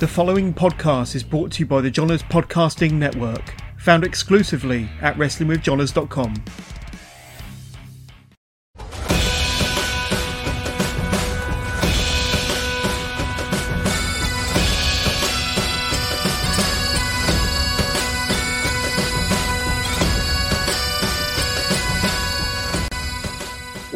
The following podcast is brought to you by the Johners Podcasting Network, found exclusively at WrestlingWithJohners.com.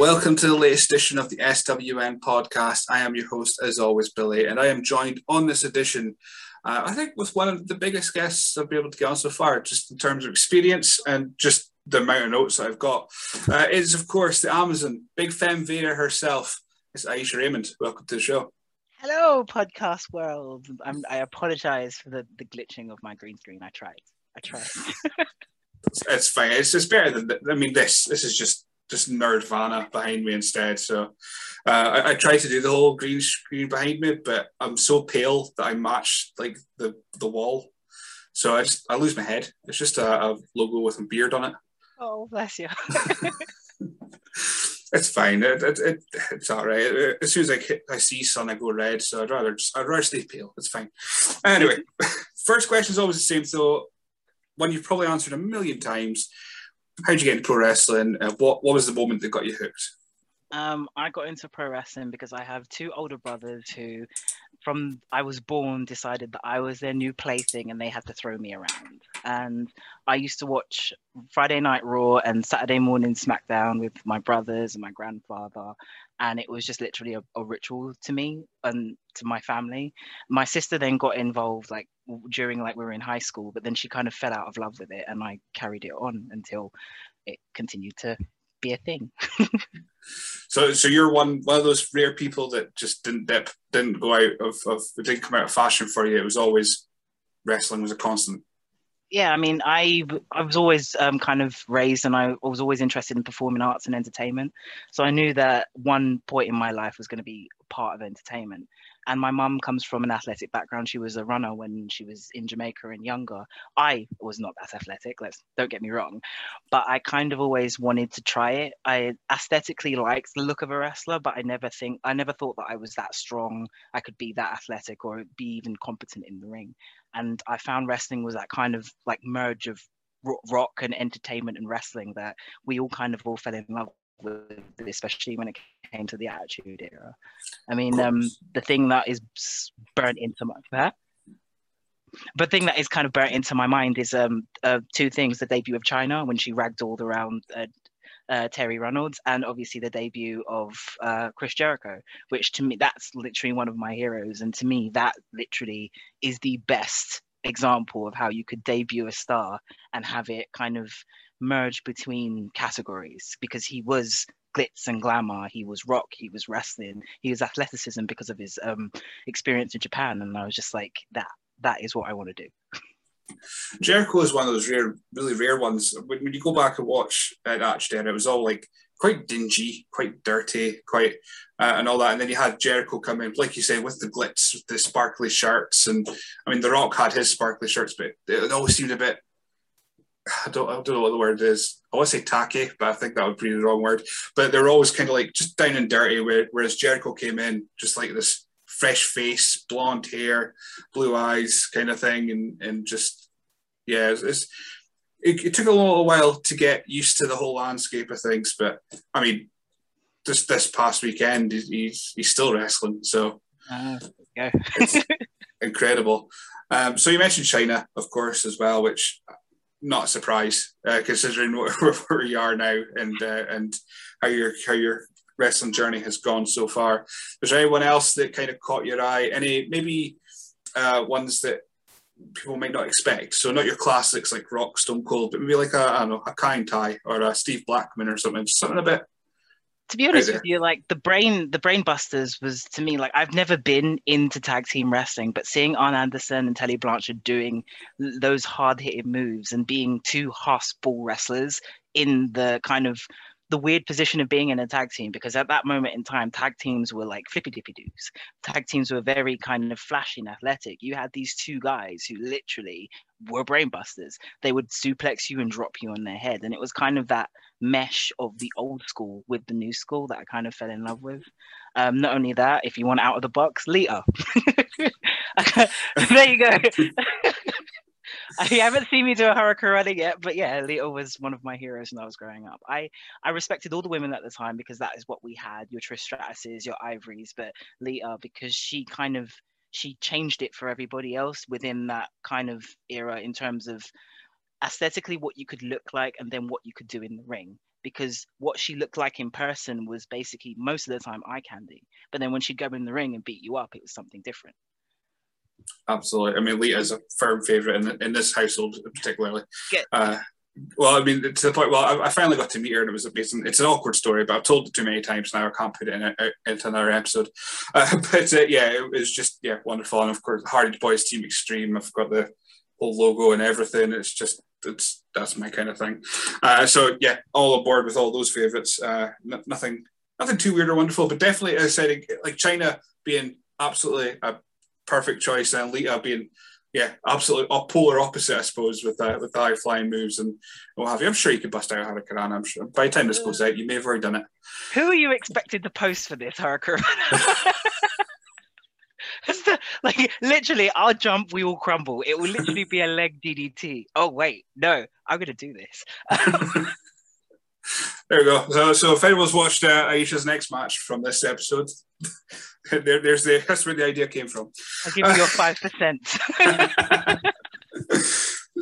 Welcome to the latest edition of the SWN podcast. I am your host, as always, Billy, and I am joined on this edition, uh, I think, with one of the biggest guests I've been able to get on so far, just in terms of experience and just the amount of notes I've got. Uh, is, of course, the Amazon, Big Fem Vader herself. It's Ayesha Raymond. Welcome to the show. Hello, podcast world. I'm, I apologize for the, the glitching of my green screen. I tried. I tried. it's, it's fine. It's just better than, I mean, this. This is just just nerdvana behind me instead. So uh, I, I try to do the whole green screen behind me, but I'm so pale that I match like the the wall. So I just I lose my head. It's just a, a logo with a beard on it. Oh, bless you. it's fine. It, it, it, it's all right. As soon as I hit, I see sun, I go red. So I'd rather just I'd rather stay pale. It's fine. Anyway, first question is always the same. So one you've probably answered a million times how did you get into pro wrestling? Uh, what what was the moment that got you hooked? Um, I got into pro wrestling because I have two older brothers who, from I was born, decided that I was their new plaything and they had to throw me around. And I used to watch Friday Night Raw and Saturday morning SmackDown with my brothers and my grandfather and it was just literally a, a, ritual to me and to my family. My sister then got involved like during like we were in high school but then she kind of fell out of love with it and i carried it on until it continued to be a thing. So so you're one one of those rare people that just didn't dip didn't go out of, of it didn't come out of fashion for you. It was always wrestling was a constant yeah, I mean, I I was always um, kind of raised, and I was always interested in performing arts and entertainment. So I knew that one point in my life was going to be part of entertainment. And my mum comes from an athletic background. She was a runner when she was in Jamaica and younger. I was not that athletic. Let's don't get me wrong, but I kind of always wanted to try it. I aesthetically liked the look of a wrestler, but I never think I never thought that I was that strong. I could be that athletic or be even competent in the ring and I found wrestling was that kind of like merge of rock and entertainment and wrestling that we all kind of all fell in love with, especially when it came to the Attitude Era. I mean, um, the thing that is burnt into my that. But thing that is kind of burnt into my mind is um, uh, two things: the debut of Chyna when she ragdolled around uh, uh, Terri Runnels, and obviously the debut of uh, Chris Jericho, which to me that's literally one of my heroes, and to me that literally is the best example of how you could debut a star and have it kind of merge between categories because he was glitz and glamour he was rock he was wrestling he was athleticism because of his um, experience in japan and i was just like that that is what i want to do Jericho is one of those rare, really rare ones. When, when you go back and watch Attitude Era, it was all like quite dingy, quite dirty, quite uh, and all that. And then you had Jericho come in, like you say, with the glitz, with the sparkly shirts. And I mean, The Rock had his sparkly shirts, but it always seemed a bit. I don't, I don't know what the word is. I want to say tacky, but I think that would be the wrong word. But they're always kind of like just down and dirty. Whereas Jericho came in just like this fresh face, blonde hair, blue eyes, kind of thing, and and just yeah, it's, it's it, it, took a little while to get used to the whole landscape of things, but I mean, just this past weekend, he's he's still wrestling, so uh, yeah, incredible. Um, so you mentioned Chyna, of course, as well, which not a surprise uh, considering where, we are now and uh, and how your how your wrestling journey has gone so far. Is there anyone else that kind of caught your eye? Any maybe uh, ones that people might not expect? So not your classics like Rock, Stone Cold, but maybe like a I don't know a Kaientai or a Steve Blackman or something. Something a bit. To be honest with you, like the brain, the Brain Busters was to me like I've never been into tag team wrestling, but seeing Arn Anderson and Tully Blanchard doing those hard hitting moves and being two hoss ball wrestlers in the kind of the weird position of being in a tag team because at that moment in time, tag teams were like flippy dippy doos. Tag teams were very kind of flashy and athletic. You had these two guys who literally were brainbusters. They would suplex you and drop you on their head. And it was kind of that mesh of the old school with the new school that I kind of fell in love with. Um, not only that, if you want out of the box, Lita. There you go. you haven't seen me do a hurricane yet, but yeah, Lita was one of my heroes when I was growing up. I I respected all the women at the time because that is what we had. Your Trish your Ivories, but Lita because she kind of she changed it for everybody else within that kind of era in terms of aesthetically what you could look like and then what you could do in the ring because what she looked like in person was basically most of the time eye candy but then when she'd go in the ring and beat you up it was something different absolutely i mean Lita is a firm favorite in, in this household particularly uh, well, I mean, to the point. Well, I, I, finally got to meet her, and it was amazing. It's an awkward story, but I've told it too many times now. I can't put it in a, into another episode. Uh, but uh, yeah, it was just yeah wonderful, and of course, Hardy Boys Team Extreme. I've got the whole logo and everything. It's just it's that's my kind of thing. Uh, so yeah, all aboard with all those favorites. Uh, n- nothing nothing too weird or wonderful, but definitely, as I said, like Chyna being absolutely a perfect choice, and Lita being yeah, absolutely a polar opposite, I suppose, with uh, with the high flying moves and what have you. I'm sure you could bust out Hurricane. I'm sure by the time this goes out, you may have already done it. Who are you expected to post for this Hurricane? like literally, I'll jump, we will crumble. It will literally be a leg DDT. Oh wait, no, I'm gonna do this. there we go. So, so if anyone's watched uh, Ayesha's next match from this episode, there, there's the that's where the idea came from. I'll give you your five percent.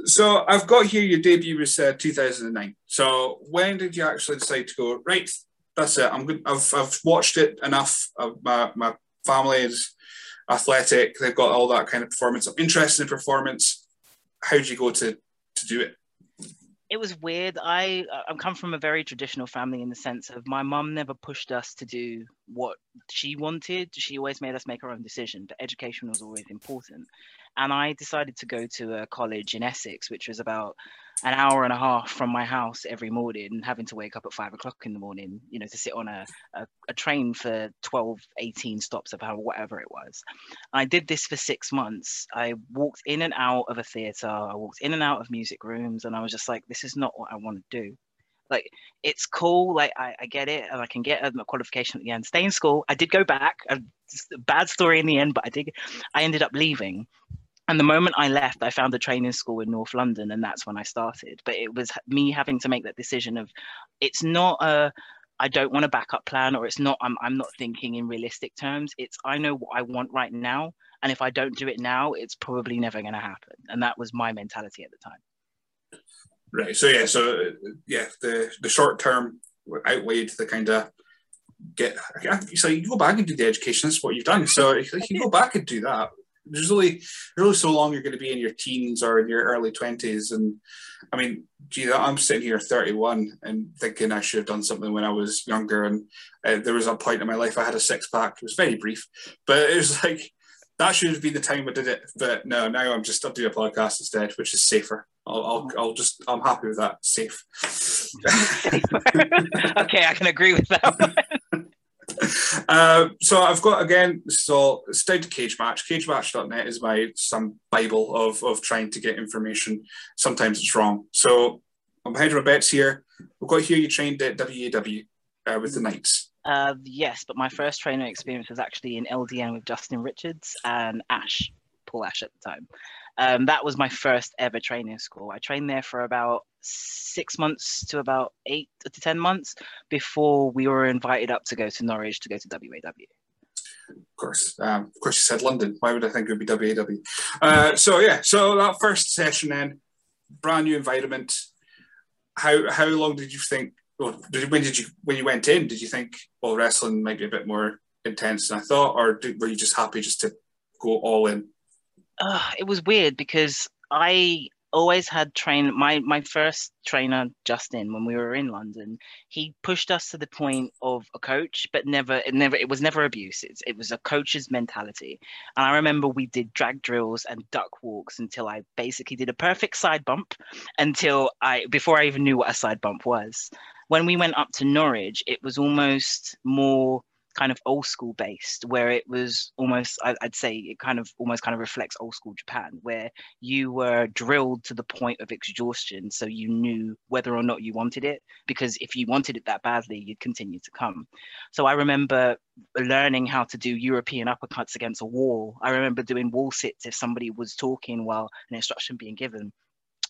so I've got here your debut was uh, 2009. So when did you actually decide to go right? That's it. I'm good. I've I've watched it enough. my my family is athletic. They've got all that kind of performance. I'm interested in performance. How did you go to to do it? it was weird. I I come from a very traditional family in the sense of my mum never pushed us to do what she wanted. She always made us make our own decision, but education was always important. And I decided to go to a college in Essex, which was about an hour and a half from my house every morning, having to wake up at five o'clock in the morning, you know, to sit on a, a, a train for 12, 18 stops of how, whatever it was. I did this for six months. I walked in and out of a theater, I walked in and out of music rooms, and I was just like, this is not what I want to do. Like, it's cool, like, I, I get it, and I can get a qualification at the end. Stay in school. I did go back, a bad story in the end, but I did, I ended up leaving and the moment I left, I found a training school in North London, and that's when I started. But it was me having to make that decision of it's not a I don't want a backup plan, or it's not I'm I'm not thinking in realistic terms. It's I know what I want right now, and if I don't do it now, it's probably never going to happen. And that was my mentality at the time. Right. So yeah. So yeah, the the short term outweighed the kind of get. So you go back and do the education. That's what you've done. So you go back and do that there's only there's only so long you're going to be in your teens or in your early twenties, and I mean, gee, I'm sitting here 31 and thinking I should have done something when I was younger, and uh, there was a point in my life I had a six pack. It was very brief, but it was like that should have been the time I did it. But no, now I'm just I'll do a podcast instead, which is safer. I'll, I'll, I'll just I'm happy with that. Safe. okay, I can agree with that. Uh, so I've got again, so it's down to Cage Match. CageMatch.net is my some bible of of trying to get information. Sometimes it's wrong. So I'm ahead of my bets here. We've got here you trained at WAW uh, with the Knights. Uh, yes, but my first trainer experience was actually in LDN with Justin Richards and Ash, Paul Ash at the time. Um, that was my first ever training school. I trained there for about six months to about eight to 10 months before we were invited up to go to Norwich to go to WAW. Of course, um, of course, you said London. Why would I think it would be WAW? Uh, so yeah, so that first session then, brand new environment. How how long did you think? Well, did, when did you when you went in? Did you think well wrestling might be a bit more intense than I thought, or did, were you just happy just to go all in? Uh, it was weird because I always had train my my first trainer Justin when we were in London he pushed us to the point of a coach but never it never it was never abuse. It, it was a coach's mentality. And I remember we did drag drills and duck walks until I basically did a perfect side bump until I before I even knew what a side bump was. When we went up to Norwich it was almost more kind of old school based, where it was almost, I'd say, it kind of almost kind of reflects old school Japan, where you were drilled to the point of exhaustion, so you knew whether or not you wanted it, because if you wanted it that badly, you'd continue to come. So I remember learning how to do European uppercuts against a wall. I remember doing wall sits if somebody was talking while an instruction being given.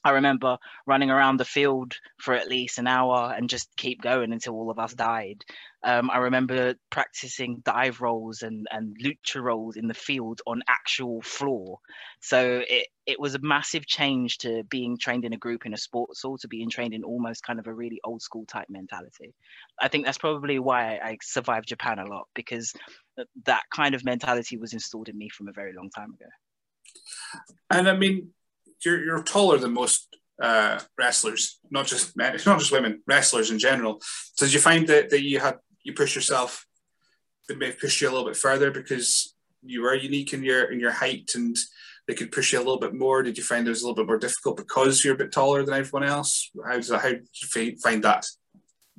I remember running around the field for at least an hour and just keep going until all of us died. Um, I remember practicing dive rolls and, and lucha rolls in the field on actual floor. So it, it was a massive change to being trained in a group in a sports hall to being trained in almost kind of a really old school type mentality. I think that's probably why I survived Japan a lot because that kind of mentality was installed in me from a very long time ago. And I mean, you're you're taller than most uh, wrestlers, not just men, it's not just women, wrestlers in general. So did you find that, that you had you push yourself, that may have pushed you a little bit further because you were unique in your in your height and they could push you a little bit more? Did you find it was a little bit more difficult because you're a bit taller than everyone else? How that, how did you find that?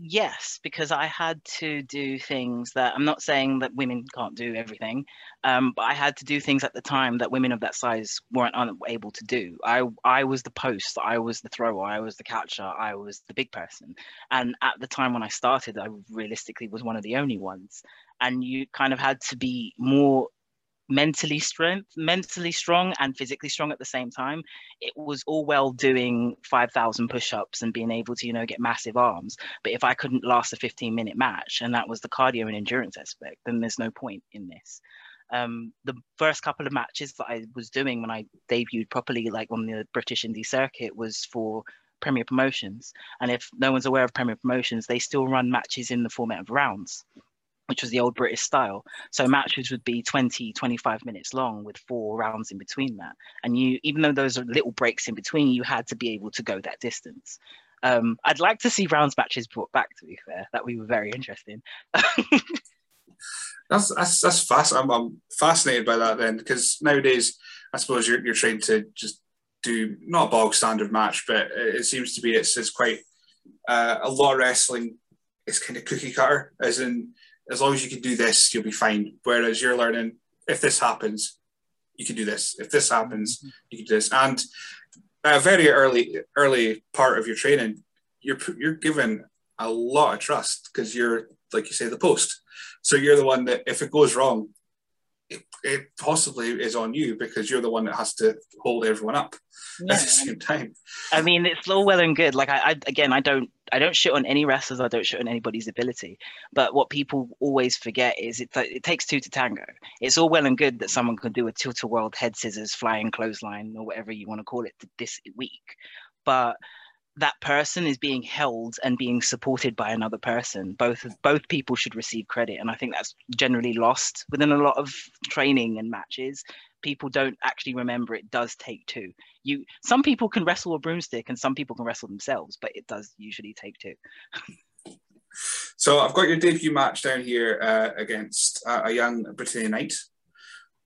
Yes, because I had to do things that I'm not saying that women can't do everything, um, but I had to do things at the time that women of that size weren't able to do. I I was the post, I was the thrower, I was the catcher, I was the big person, and at the time when I started, I realistically was one of the only ones. And you kind of had to be more mentally strength mentally strong and physically strong at the same time it was all well doing 5000 push-ups and being able to you know get massive arms. But if i couldn't last a 15 minute match and that was the cardio and endurance aspect then there's no point in this. Um, the first couple of matches that i was doing when i debuted properly like on the british indie circuit was for premier promotions. And if no one's aware of premier promotions they still run matches in the format of rounds which was the old British style. So matches would be 20, 25 minutes long with four rounds in between that. And you, even though those are little breaks in between, you had to be able to go that distance. Um, I'd like to see rounds matches brought back. To be fair, that we were very interesting. that's that's that's fast. I'm, I'm fascinated by that then because nowadays I suppose you're you're trained to just do not a bog standard match, but it seems to be it's it's quite uh, a lot of wrestling is kind of cookie cutter, as in as long as you can do this, you'll be fine. Whereas you're learning, if this happens, you can do this. If this happens, mm-hmm. you can do this. And a very early early part of your training, you're you're given a lot of trust because you're like you say the post. So you're the one that if it goes wrong, it, it possibly is on you because you're the one that has to hold everyone up yeah. at the same time. I mean, it's all well and good. Like I, I, again, I don't, I don't shit on any wrestlers. I don't shit on anybody's ability. But what people always forget is it, it takes two to tango. It's all well and good that someone can do a tilt a world head scissors, flying clothesline, or whatever you want to call it this week, but that person is being held and being supported by another person. Both both people should receive credit and i think that's generally lost within a lot of training and matches. People don't actually remember it does take two. You some people can wrestle a broomstick and some people can wrestle themselves but it does usually take two. So i've got your debut match down here uh, against uh, a young britannia knight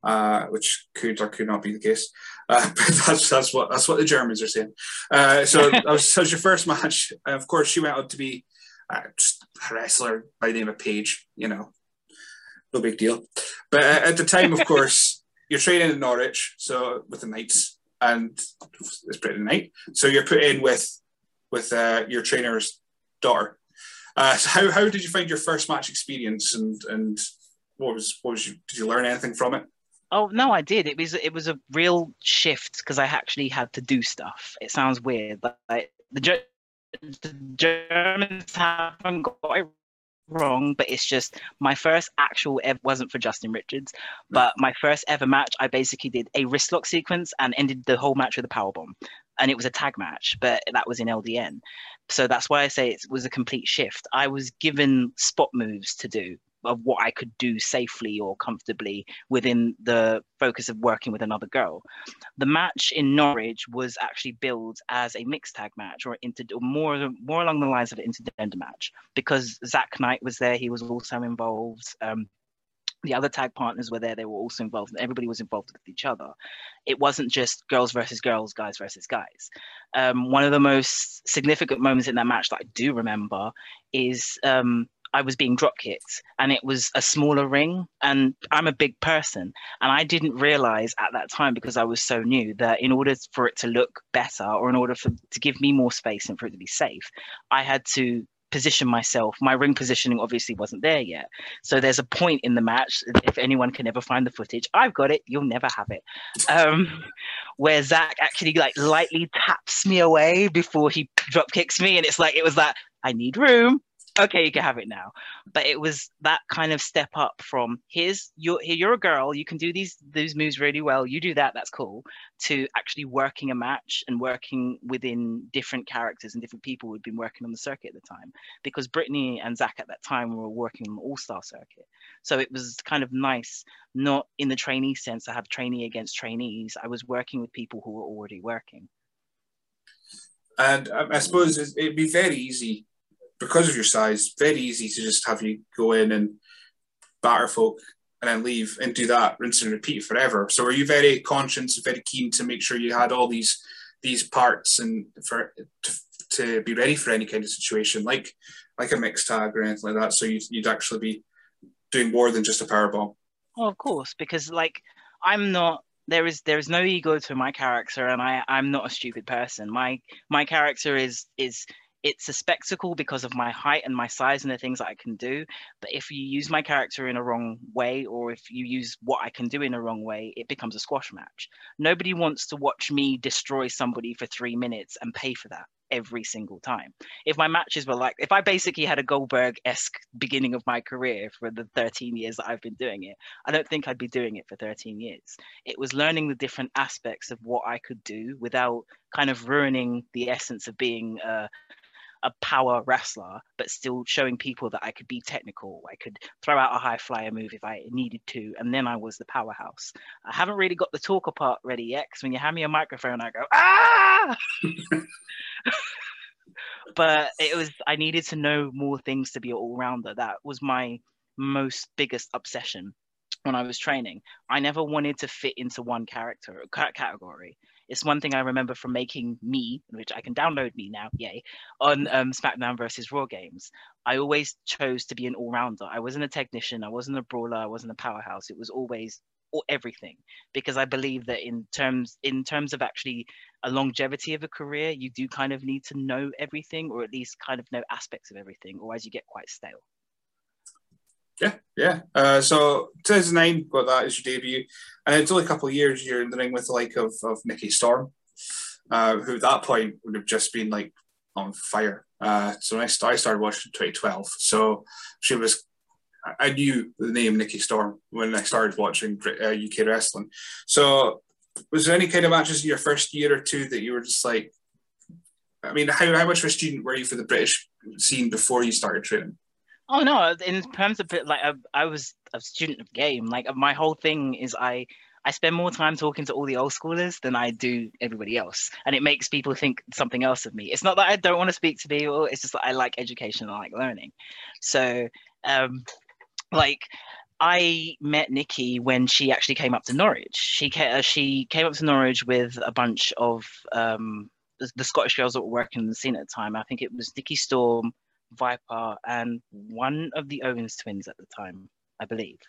uh, which could or could not be the case. Uh, but that's that's what that's what the Germans are saying. Uh, so that was, that was your first match. of course, she went out to be uh, just a wrestler by the name of Paige. You know, no big deal. But at the time, of course, you're training in Norwich, so with the Knights, and it's Britani Knight. So you're put in with with uh, your trainer's daughter. Uh, so how, how did you find your first match experience and and what was what was you, did you learn anything from it? Oh no, I did. It was it was a real shift because I actually had to do stuff. It sounds weird, but like, the, the Germans haven't got it wrong, but it's just my first actual ever wasn't for Justin Richards, but my first ever match. I basically did a wrist lock sequence and ended the whole match with a power bomb, and it was a tag match, but that was in LDN. So that's why I say it was a complete shift. I was given spot moves to do of what I could do safely or comfortably within the focus of working with another girl. The match in Norwich was actually billed as a mixed tag match or inter or more more along the lines of an intergender match because Zach Knight was there. He was also involved. Um, the other tag partners were there they were also involved everybody was involved with each other it wasn't just girls versus girls guys versus guys um, one of the most significant moments in that match that i do remember is um, I was being drop kicked and it was a smaller ring and I'm a big person and I didn't realize at that time because I was so new that in order for it to look better or in order for to give me more space and for it to be safe I had to position myself. My ring positioning obviously wasn't there yet. So there's a point in the match if anyone can ever find the footage I've got it you'll never have it. Um, where Zach actually like lightly taps me away before he drop kicks me and it's like it was that I need room okay, you can have it now. But it was that kind of step up from here's you're here, you're a girl, you can do these these moves really well. You do that, that's cool. To actually working a match and working within different characters and different people who'd been working on the circuit at the time. Because Britani and Zach at that time were working on the All Star circuit, so it was kind of nice. Not in the trainee sense, I have trainee against trainees. I was working with people who were already working. And um, I suppose it'd be very easy because of your size, very easy to just have you go in and batter folk and then leave and do that, rinse and repeat forever. So are you very conscious, very keen to make sure you had all these these parts and for to, to be ready for any kind of situation, like like a mixed tag or anything like that. So you'd, you'd actually be doing more than just a power bomb. Oh, of course, because like I'm not there is there is no ego to my character and I I'm not a stupid person. My my character is is it's a spectacle because of my height and my size and the things that I can do. But if you use my character in a wrong way, or if you use what I can do in a wrong way, it becomes a squash match. Nobody wants to watch me destroy somebody for three minutes and pay for that every single time. If my matches were like, if I basically had a Goldberg esque beginning of my career for the 13 years that I've been doing it, I don't think I'd be doing it for 13 years. It was learning the different aspects of what I could do without kind of ruining the essence of being a a power wrestler, but still showing people that I could be technical. I could throw out a high flyer move if I needed to, and then I was the powerhouse. I haven't really got the talker part ready yet, because when you hand me a microphone, I go ah. but it was I needed to know more things to be an all rounder. That was my most biggest obsession when I was training. I never wanted to fit into one character category. It's one thing I remember from making me, which I can download me now, yay, on um, SmackDown versus Raw games. I always chose to be an all rounder. I wasn't a technician, I wasn't a brawler, I wasn't a powerhouse. It was always or everything because I believe that in terms in terms of actually a longevity of a career, you do kind of need to know everything or at least kind of know aspects of everything, or as you get quite stale. Yeah, yeah. Uh, so 2009 got that as your debut, and it's only a couple of years you're in the ring with the like of, of Nikki Storm, uh, who at that point would have just been like on fire. Uh, so I, I started watching 2012, so she was. I knew the name Nikki Storm when I started watching UK uh, wrestling. So, was there any kind of matches in your first year or two that you were just like? I mean, how, how much of a student were you for the British scene before you started training? Oh no! In terms of like, I, I was a student of game. Like my whole thing is I I spend more time talking to all the old schoolers than I do everybody else, and it makes people think something else of me. It's not that I don't want to speak to people; it's just that I like education and I like learning. So, um, like. I met Nikki when she actually came up to Norwich. She uh, she came up to Norwich with a bunch of um, the, the Scottish girls that were working in the scene at the time. I think it was Nikki Storm, Viper, and one of the Owens twins at the time, I believe.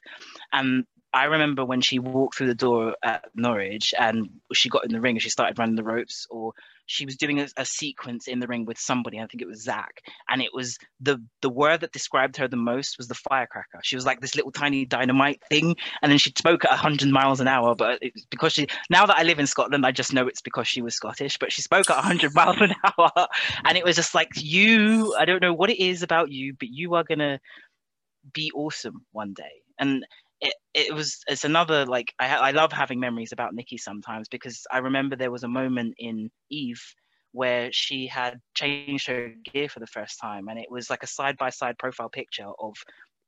And I remember when she walked through the door at Norwich and she got in the ring and she started running the ropes, or she was doing a, a, sequence in the ring with somebody. I think it was Zach, and it was the the word that described her the most was the firecracker. She was like this little tiny dynamite thing, and then she spoke at hundred miles an hour. But it's because she now that I live in Scotland, I just know it's because she was Scottish. But she spoke at hundred miles an hour, and it was just like you. I don't know what it is about you, but you are gonna be awesome one day. And it, it was it's another like I I love having memories about Nikki sometimes because I remember there was a moment in Eve where she had changed her gear for the first time and it was like a side by side profile picture of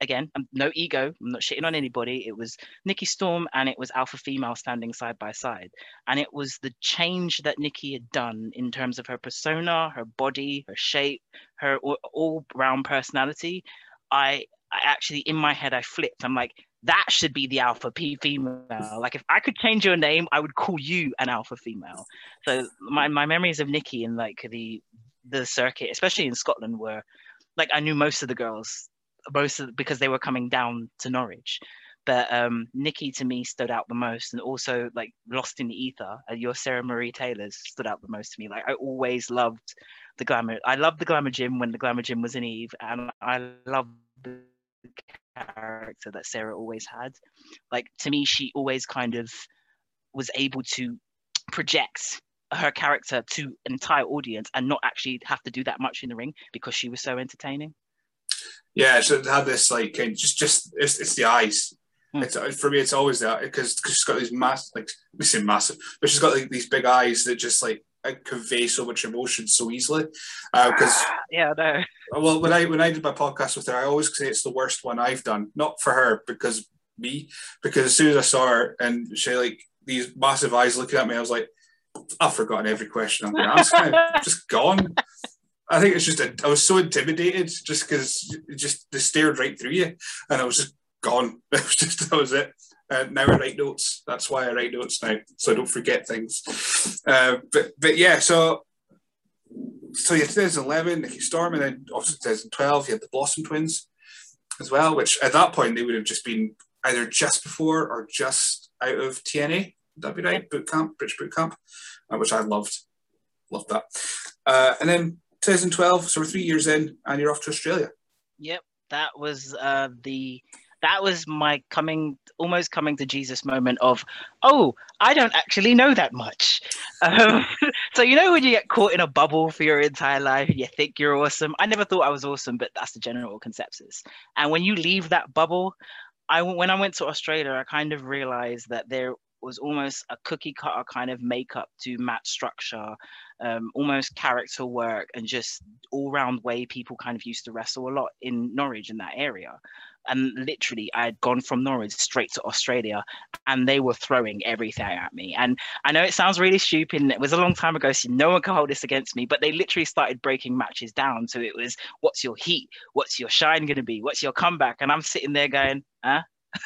again um, no ego I'm not shitting on anybody it was Nikki Storm and it was alpha female standing side by side. And it was the change that Nikki had done in terms of her persona her body her shape her all round personality. I I actually in my head I flipped. I'm like that should be the alpha p female like if i could change your name i would call you an alpha female so my, my memories of nikki and like the the circuit especially in scotland were like i knew most of the girls most of, because they were coming down to Norwich. But um, Nikki to me stood out the most, and also like Lost in the Ether. Uh, your Sarah Marie Taylors stood out the most to me. Like I always loved the glamour. I loved the glamour gym when the glamour gym was in Eve, and I loved character that Sarah always had. Like to me, she always kind of was able to project her character to an entire audience and not actually have to do that much in the ring because she was so entertaining. Yeah, so it had this like just just it's, it's the eyes. Hmm. It's, for me, it's always that because she's got these massive, like we say massive, but she's got like these big eyes that just like convey so much emotion so easily. Because uh, yeah, no. Well, when I when I did my podcast with her, I always say it's the worst one I've done. Not for her because me, because as soon as I saw her and she like these massive eyes looking at me, I was like, I've forgotten every question I'm going to ask now. just gone. I think it's just a, I was so intimidated just because just they stared right through you, and I was just gone. It was just that was it. Uh, now I write notes. That's why I write notes now, so I don't forget things. Uh, but but yeah, so so yeah, 2011 Nikki Storm, and then obviously 2012 you had the Blossom Twins as well, which at that point they would have just been either just before or just out of TNA. Would that be right? Boot camp, British boot camp, uh, which I loved, loved that. Uh, and then 2012, so we're three years in, and you're off to Australia. Yep, that was uh, the that was my coming almost coming to jesus moment of oh i don't actually know that much um, so you know when you get caught in a bubble for your entire life and you think you're awesome i never thought i was awesome but that's the general consensus and when you leave that bubble i when i went to australia i kind of realized that there was almost a cookie cutter kind of makeup to match structure, um, almost character work, and just all round way people kind of used to wrestle a lot in Norwich in that area. And literally, I had gone from Norwich straight to Australia, and they were throwing everything at me. And I know it sounds really stupid, and it was a long time ago, so no one can hold this against me. But they literally started breaking matches down. So it was, what's your heat? What's your shine going to be? What's your comeback? And I'm sitting there going, huh?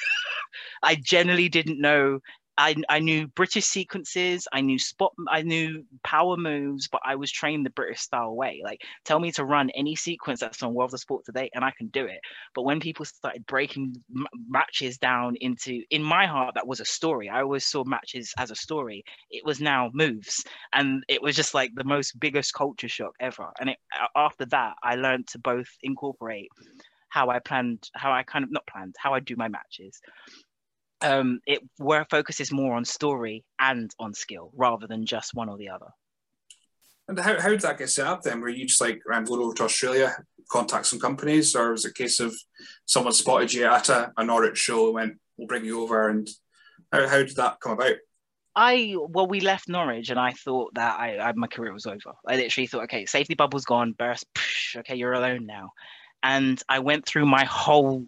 I generally didn't know I, I knew British sequences, I knew spot, I knew power moves, but I was trained the British style way. Like, tell me to run any sequence that's on World of Sport today, and I can do it. But when people started breaking m- matches down into, in my heart, that was a story. I always saw matches as a story. It was now moves, and it was just like the most biggest culture shock ever. And it, after that, I learned to both incorporate how I planned, how I kind of not planned, how I do my matches um, it where focuses more on story and on skill rather than just one or the other. And how, how did that get set up then? Were you just like ran over to Australia, contact some companies, or was it a case of someone spotted you at a, Norwich show and went, we'll bring you over? And how, how did that come about? I well, we left Norwich, and I thought that I, I my career was over. I literally thought, okay, safety bubble's gone, burst. Psh, okay, you're alone now. And I went through my whole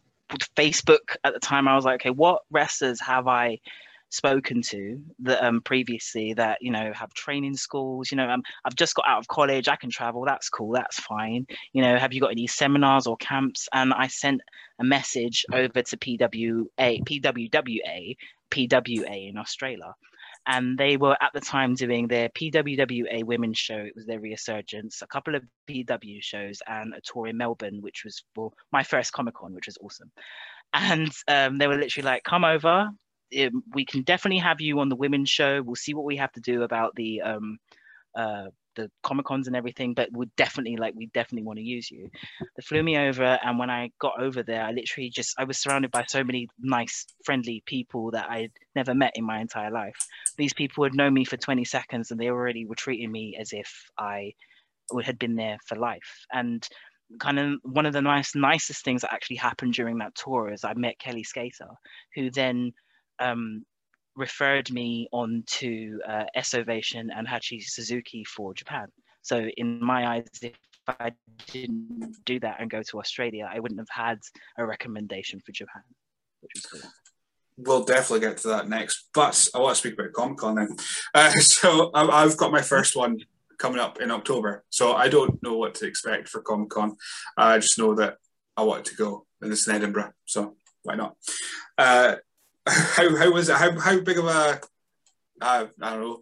Facebook at the time, I was like, okay, what wrestlers have I spoken to that um previously that you know have training schools? You know um, i've just got out of college i can travel that's cool that's fine. You know have you got any seminars or camps? And i sent a message over to pwa pwwa pwa in australia and they were at the time doing their PWWA women's show. It was their resurgence, a couple of PW shows, and a tour in Melbourne, which was for my first Comic Con, which was awesome. And um, they were literally like, "Come over. we can definitely have you on the women's show. We'll see what we have to do about the um, uh, the comic cons and everything, but would definitely like we definitely want to use you. They flew me over, and when I got over there, I literally just I was surrounded by so many nice, friendly people that I'd never met in my entire life. These people had known me for 20 seconds, and they already were treating me as if I had been there for life. And kind of one of the nice nicest things that actually happened during that tour is I met Kellie Skater, who then um, referred me on to uh, S-Ovation and Hachi Suzuki for Japan. So in my eyes, if I didn't do that and go to Australia, I wouldn't have had a recommendation for Japan, which cool. We'll definitely get to that next, but I want to speak about Comic Con then. Uh, so I've got my first one coming up in October, so I don't know what to expect for Comic Con. I just know that I want to go, and it's in Edinburgh, so why not? Uh, how how was it? How how big of a uh, I don't know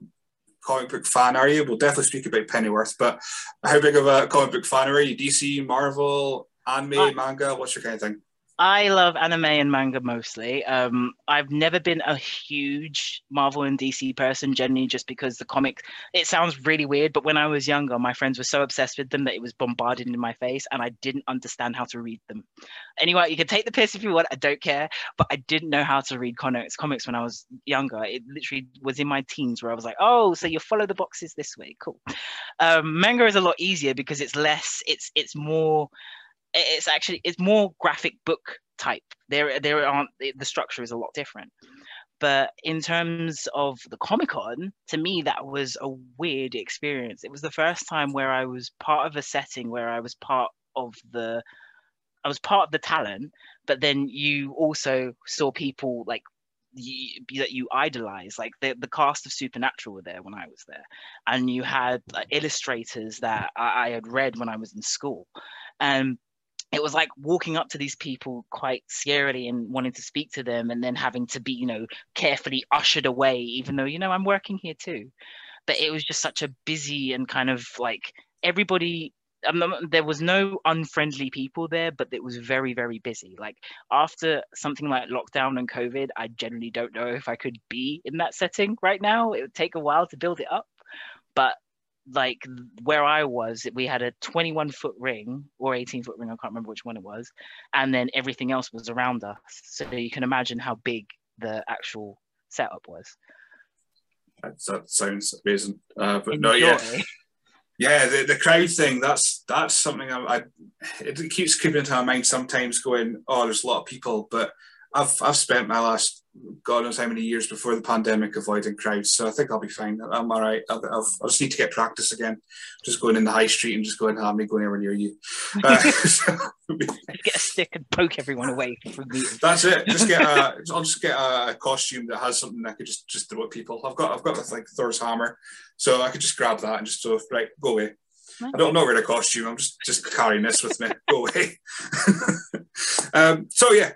comic book fan are you? We'll definitely speak about Pennyworth, but how big of a comic book fan are you? DC, Marvel, Anime, manga, what's your kind of thing? I love anime and manga mostly. Um, I've never been a huge Marvel and DC person, generally just because the comics. It sounds really weird, but when I was younger, my friends were so obsessed with them that it was bombarded in my face, and I didn't understand how to read them. Anyway, you can take the piss if you want. I don't care, but I didn't know how to read comics. Comics when I was younger. It literally was in my teens where I was like, "Oh, so you follow the boxes this way? Cool." Um, manga is a lot easier because it's less. It's it's more it's actually it's more graphic book type. There there aren't the structure is a lot different. But in terms of the Comic Con, to me that was a weird experience. It was the first time where I was part of a setting where I was part of the I was part of the talent, but then you also saw people like you, that you idolize. Like the, the cast of Supernatural were there when I was there, and you had like, illustrators that I, I, had read when I was in school, and it was like walking up to these people quite scarily and wanting to speak to them and then having to be you know carefully ushered away even though you know i'm working here too. But it was just such a busy and kind of like everybody there was no unfriendly people there but it was very very busy. Like after something like lockdown and covid i generally don't know if i could be in that setting right now. It would take a while to build it up but like where I was, we had a 21 foot ring or 18 foot ring, I can't remember which one it was, and then everything else was around us. So you can imagine how big the actual setup was. That, sounds amazing. Uh, but Enjoy. no, yeah, yeah, the, the crowd thing. That's that's something I, I it keeps creeping into my mind sometimes. Going, oh, there's a lot of people, but I've I've spent my last God knows how many years before the pandemic avoiding crowds, so I think I'll be fine. I'm all right. I'll, I'll, I'll just need to get practice again. Just going in the high street and just going, "Have me going anywhere near you." Uh, get a stick and poke everyone away from me. That's it. Just get a. I'll just get a costume that has something that could just just throw at people. I've got I've got this like Thor's hammer, so I could just grab that and just sort of right go away. I don't know where the costume. I'm just just carrying this with me. Go away. um, so yeah,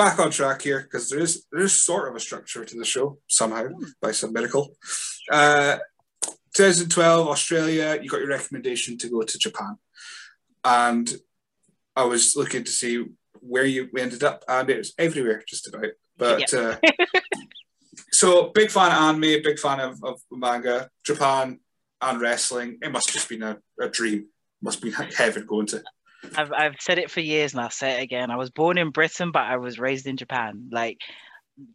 back on track here because there is there is sort of a structure to the show somehow mm. by some miracle. Uh, 2012 Australia, you got your recommendation to go to Japan, and I was looking to see where you ended up, and it was everywhere just about. But uh, so big fan of anime, big fan of, of manga, Japan, and wrestling. It must just been a, a dream. Must be heaven going to. I've I've said it for years and I'll say it again. I was born in Britain, but I was raised in Japan. Like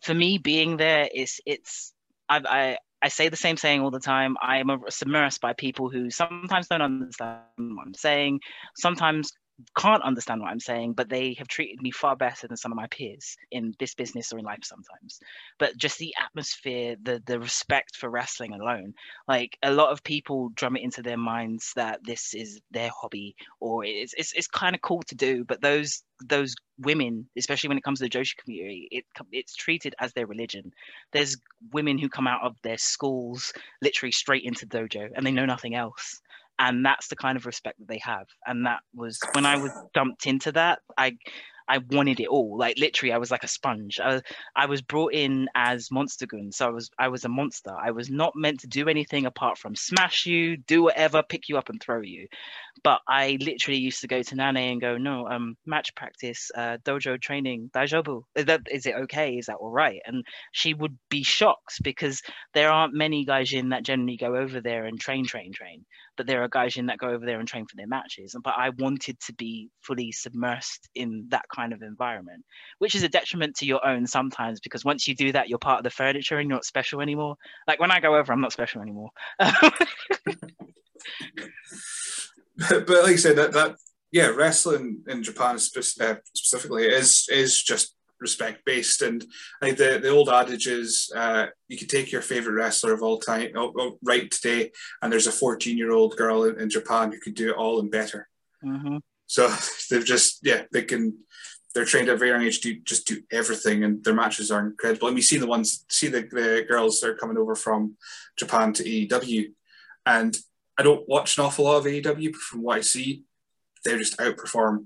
for me, being there is it's I I I say the same saying all the time. I am submersed by people who sometimes don't understand what I'm saying, sometimes can't understand what I'm saying, but they have treated me far better than some of my peers in this business or in life sometimes. But just the atmosphere, the the respect for wrestling alone, like a lot of people drum it into their minds that this is their hobby or it's it's, it's kind of cool to do, but those those women, especially when it comes to the Joshi community, it it's treated as their religion. There's women who come out of their schools literally straight into dojo and they know nothing else and that's the kind of respect that they have and that was when i was dumped into that i I wanted it all. Like literally, I was like a sponge. I, I was brought in as Monster Goon, so I was I was a monster. I was not meant to do anything apart from smash you, do whatever, pick you up and throw you. But I literally used to go to Nane and go, no, um, match practice, uh, dojo training, dajobu. Is that is it okay? Is that all right? And she would be shocked because there aren't many gaijin that generally go over there and train, train, train. But there are gaijin that go over there and train for their matches. But I wanted to be fully submersed in that kind of environment, which is a detriment to your own sometimes because once you do that, you're part of the furniture and you're not special anymore. Like when I go over, I'm not special anymore. but, like I said, that that yeah, wrestling in Japan uh, specifically is is just respect based, and like the the old adage is uh, you can take your favorite wrestler of all time oh, oh, right today, and there's a 14 year old girl in, in, Japan who could do it all and better. Mm-hmm. So they've just yeah they can they're trained at a very young age to just do everything, and their matches are incredible. And we see the ones, see the, the girls that are coming over from Japan to AEW, and I don't watch an awful lot of AEW, but from what I see, they just outperform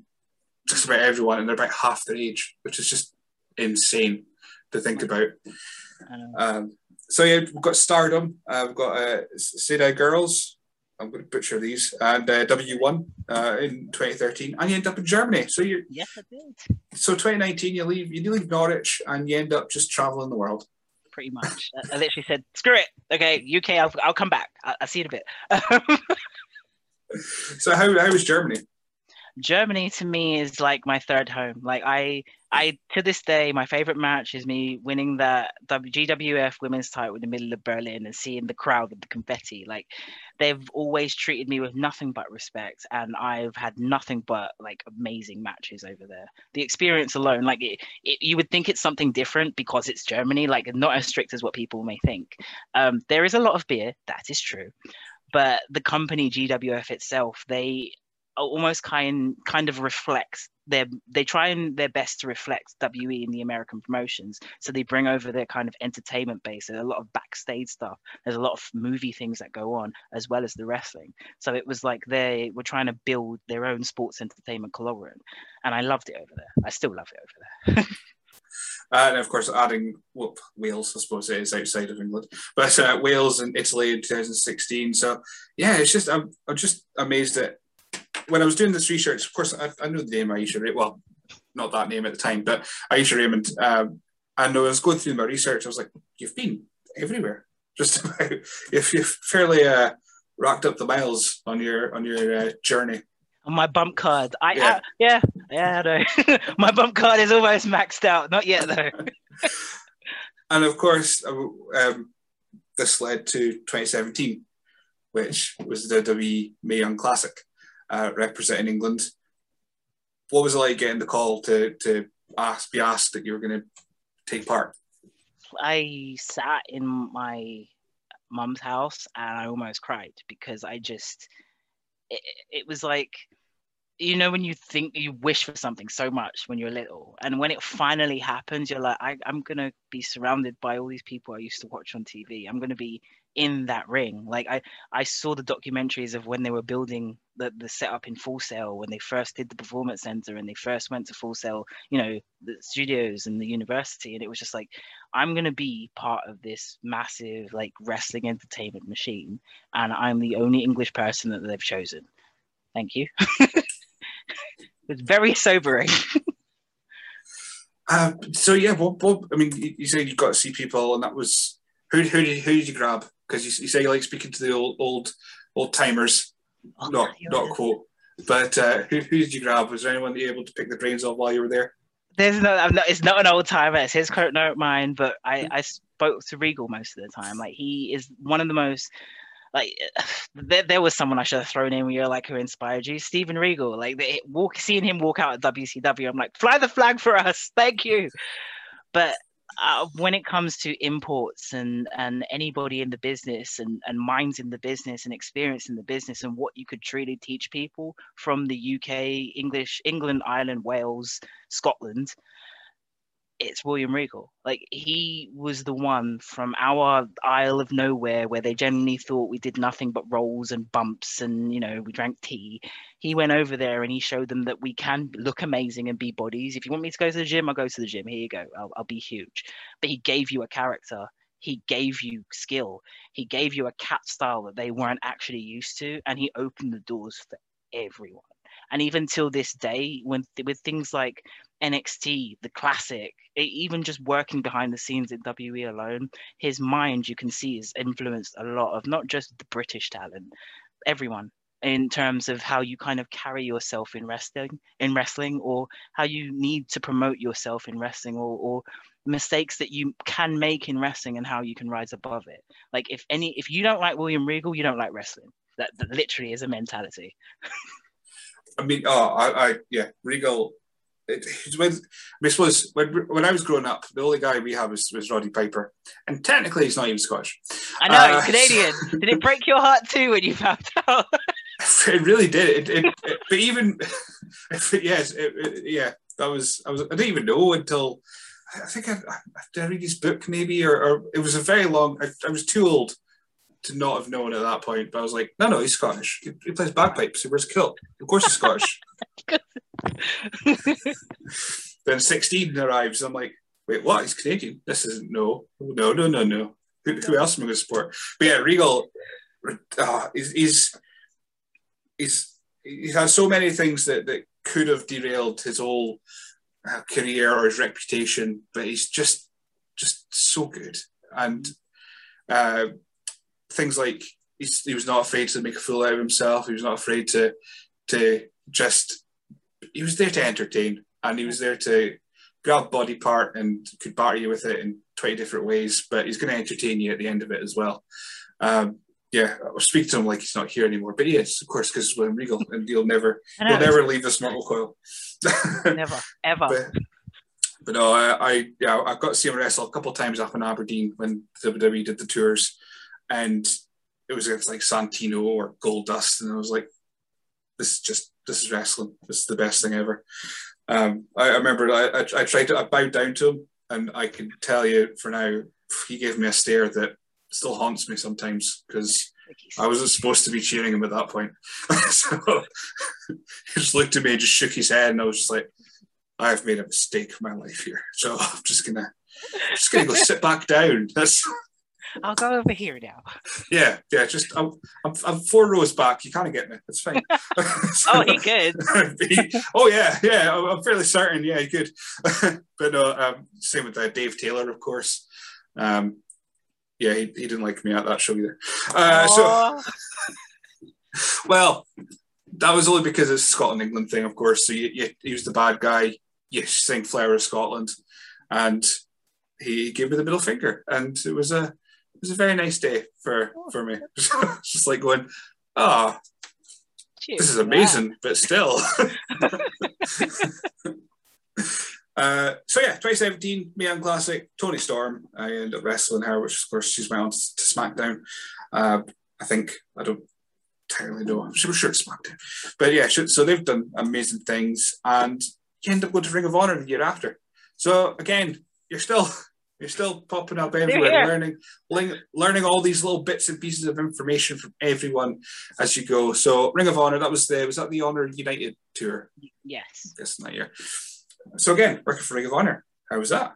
just about everyone, and they're about half their age, which is just insane to think about. Um, so yeah, we've got Stardom, uh, we've got uh, Girls, I'm going to butcher these, and uh, W1 uh, in 2013, and you end up in Germany. So you yes, I did. So 2019, you leave you leave Norwich, and you end up just traveling the world. Pretty much. I literally said, "Screw it, okay, UK, I'll, I'll come back. I'll, I'll see you in a bit." so how how was Germany? Germany to me is like my third home. Like I, I to this day, my favorite match is me winning the GWF women's title in the middle of Berlin and seeing the crowd with the confetti. Like they've always treated me with nothing but respect, and I've had nothing but like amazing matches over there. The experience alone, like it, it, you would think it's something different because it's Germany, like not as strict as what people may think. Um, there is a lot of beer, that is true but the company GWF itself, they almost kind kind of reflects their they try and their best to reflect WWE in the American promotions. So they bring over their kind of entertainment base. There's a lot of backstage stuff. There's a lot of movie things that go on as well as the wrestling. So it was like they were trying to build their own sports entertainment conglomerate, and I loved it over there. I still love it over there. and of course, adding well, Wales, I suppose it is outside of England, but uh, Wales and Italy in 2016. So yeah, it's just I'm, I'm just amazed at when I was doing this research, of course, I, I knew the name Ayesha Ray. Well, not that name at the time, but Ayesha Raymond. Um, and I was going through my research. I was like, "You've been everywhere, just about. If you've fairly uh, racked up the miles on your on your uh, journey." On my bump card, I yeah, I, yeah, yeah. No. my bump card is almost maxed out. Not yet though. and of course, uh, um, this led to 2017, which was the WWE Mae Young Classic uh, representing England. What was it like getting the call to to ask be asked that you were going to take part? I sat in my mum's house and I almost cried because I just it, it was like you know when you think you wish for something so much when you're little and when it finally happens you're like I, i'm gonna be surrounded by all these people i used to watch on tv i'm gonna be in that ring. Like I, I saw the documentaries of when they were building the, the setup in Full Sail, when they first did the performance center and they first went to Full Sail, you know, the studios and the university. And it was just like, I'm going to be part of this massive like wrestling entertainment machine. And I'm the only English person that they've chosen. Thank you. it's very sobering. uh, so yeah, I mean, you, you said you got to see people, and that was who who did who did you grab? Because you, you, say you like speaking to the old old old timers, oh, not not quote. But uh, who, who did you grab? Was there anyone that you able to pick the brains of while you were there? There's no, I'm not, it's not an old timer. It's his quote, not mine. But I, I spoke to Regal most of the time. Like he is one of the most like there, there was someone I should have thrown in you're like who inspired you, Steven Regal. Like they, walk, seeing him walk out at WCW, I'm like, fly the flag for us, thank you. But uh, when it comes to imports and and anybody in the business and and minds in the business and experience in the business and what you could truly teach people from the UK, English, England, Ireland, Wales, Scotland, it's William Regal. Like he was the one from our Isle of Nowhere where they generally thought we did nothing but rolls and bumps and you know we drank tea. He went over there and he showed them that we can look amazing and be bodies. If you want me to go to the gym, I'll go to the gym. Here you go. I'll, I'll be huge. But he gave you a character. He gave you skill. He gave you a catch style that they weren't actually used to, and he opened the doors for everyone. And even till this day, when with things like NXT, the classic, even just working behind the scenes in WWE alone, his mind you can see is influenced a lot of not just the British talent, everyone in terms of how you kind of carry yourself in wrestling in wrestling or how you need to promote yourself in wrestling or, or mistakes that you can make in wrestling and how you can rise above it like if any if you don't like william regal you don't like wrestling that, that literally is a mentality I mean, oh, I, I yeah, Regal. It, it was, I suppose when, when I was growing up, the only guy we had was, was Roddy Piper, and technically he's not even Scottish. I know, uh, Canadian. did it break your heart too when you found out? it really did. It, it, it but even, yes, yeah, that was I was I didn't even know until I think I, I I read his book maybe, or, or it was a very long. I, I was too old to not have known at that point. But I was like, no, no, he's Scottish. He, he plays bagpipes. He wears a kilt. Of course he's Scottish. then 16 arrives. I'm like, wait, what? He's Canadian. This isn't no, no, no, no, no. Who, who else am I going to support? But yeah, Regal, uh, he's, he's he's he has so many things that that could have derailed his whole uh, career or his reputation, but he's just just so good and uh, things like he's, he was not afraid to make a fool out of himself. He was not afraid to to just he was there to entertain and he was there to grab body part and could batter you with it in 20 different ways, but he's going to entertain you at the end of it as well. Um, yeah, I'll speak to him like he's not here anymore, but he is, of course, because William Regal, and he'll never, he'll never leave this mortal coil. never, ever. But, but no, I, I, yeah, I got to see him wrestle a couple of times up in Aberdeen when WWE did the tours, and it was against like Santino or Goldust, and I was like, this is just this is wrestling. This is the best thing ever. Um, I, I, remember I, I, I, tried to I bowed down to him, and I can tell you for now, he gave me a stare that still haunts me sometimes because I wasn't supposed to be cheering him at that point. so he just looked at me and just shook his head, and I was just like, I've made a mistake in my life here. So I'm just gonna just gonna go sit back down. That's I'll go over here now. Yeah, yeah. Just I'm, I'm, I'm four rows back. You kind of get me. It's fine. oh, he could. oh yeah, yeah. I'm fairly certain. Yeah, he could. but no, um, same with uh, Dave Taylor, of course. Um, yeah, he, he didn't like me at that show either. Uh, so, well, that was only because it's Scotland England thing, of course. So you, you, he was the bad guy. You sing Flower of Scotland, and he gave me the middle finger, and it was a it was a very nice day for for me. just like going, ah, oh, this is amazing, but still. uh, so yeah, 2017 Mae Young Classic, Toni Storm. I ended up wrestling her, which of course she's went on to, SmackDown. Uh, I think I don't entirely know. I'm sure, sure it's SmackDown, but yeah. So they've done amazing things, and you end up going to Ring of Honor the year after. So again, you're still you're still popping up everywhere, learning, learning all these little bits and pieces of information from everyone as you go. So, Ring of Honor, that was the was that the Honor United tour? Yes. This that year. So again, working for Ring of Honor. How was that?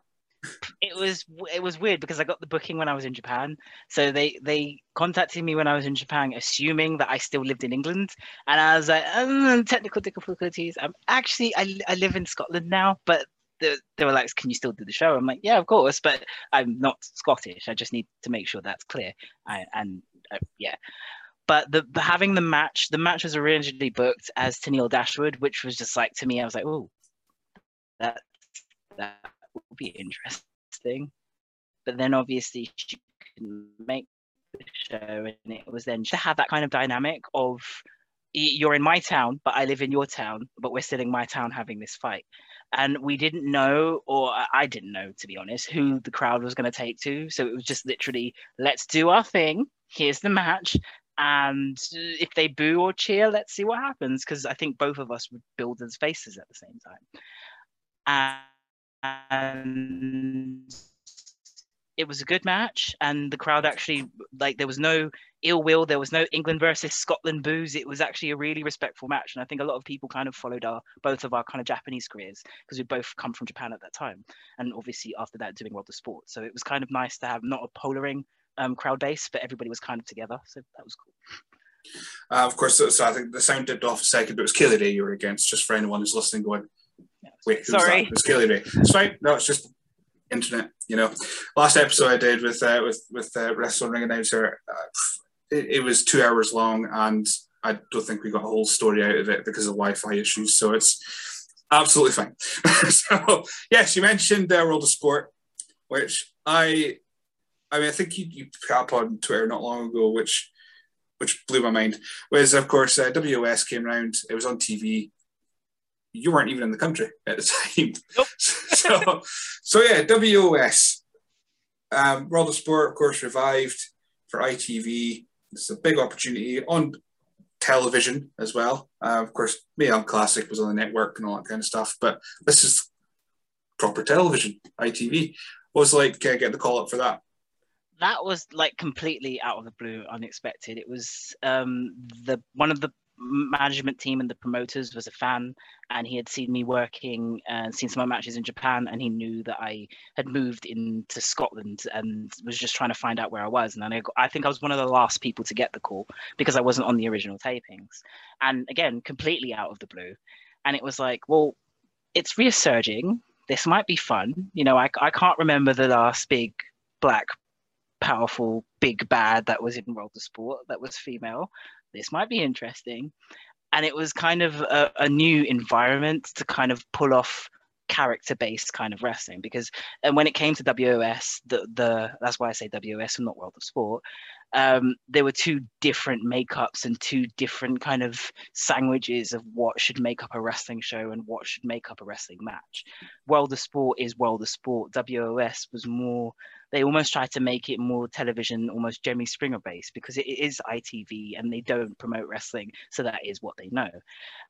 It was it was weird because I got the booking when I was in Japan. So they they contacted me when I was in Japan, assuming that I still lived in England, and I was like, um, technical difficulties. I'm actually I, I live in Scotland now, but they, were like, "Can you still do the show?" I'm like, "Yeah, of course," but I'm not Scottish. I just need to make sure that's clear. I, and uh, yeah, but the, the, having the match, the match was originally booked as Tennille Dashwood, which was just like to me, I was like, "Oh, that that would be interesting." But then obviously she couldn't make the show, and it was then to have that kind of dynamic of you're in my town, but I live in your town, but we're still in my town having this fight and we didn't know or i didn't know to be honest who the crowd was going to take to. So it was just literally let's do our thing. Here's the match. And if they boo or cheer let's see what happens. Because i think both of us would build as faces at the same time. And it was a good match and the crowd actually like there was no ill will there was no england versus scotland booze it was actually a really respectful match and i think a lot of people kind of followed our both of our kind of japanese careers because we both come from japan at that time and obviously after that doing world of sport. So it was kind of nice to have not a polaring um, crowd base but everybody was kind of together so that was cool. Uh, of course so i think the sound dipped off a second but it was Kay Lee Ray you were against just for anyone who's listening going wait sorry. It was Kay Lee Ray it's fine. No it's just internet. You know, last episode I did with uh, with with uh, wrestling ring announcer, uh, it, it, was two hours long, and I don't think we got a whole story out of it because of Wi-Fi issues. So it's absolutely fine. so yes, you mentioned uh, World of Sport, which I, I mean, I think you you put up on Twitter not long ago, which which blew my mind. Was of course uh, WOS came around. It was on TV you weren't even in the country at the time. Nope. so, so yeah, WOS, um, World of Sport, of course, revived for ITV. It's a big opportunity on television as well. Uh, of course, Mae Young Classic was on the network and all that kind of stuff, but this is proper television, ITV. What was like uh, get the call up for that? That was like completely out of the blue, unexpected. It was um, the one of the management team and the promoters was a fan and he had seen me working and seen some of my matches in Japan and he knew that I had moved into Scotland and was just trying to find out where I was. And I, I think I was one of the last people to get the call because I wasn't on the original tapings. And again completely out of the blue. And it was like well it's resurging. This might be fun. You know I, I can't remember the last big black powerful big bad that was in World of Sport that was female this might be interesting. And it was kind of a, a new environment to kind of pull off character based kind of wrestling because and when it came to WOS the the that's why I say WOS and not World of Sport um, there were two different makeups and two different kind of sandwiches of what should make up a wrestling show and what should make up a wrestling match. World of Sport is World of Sport. WOS was more they almost try to make it more television, almost Jeremy Springer based because it is ITV and they don't promote wrestling. So that is what they know.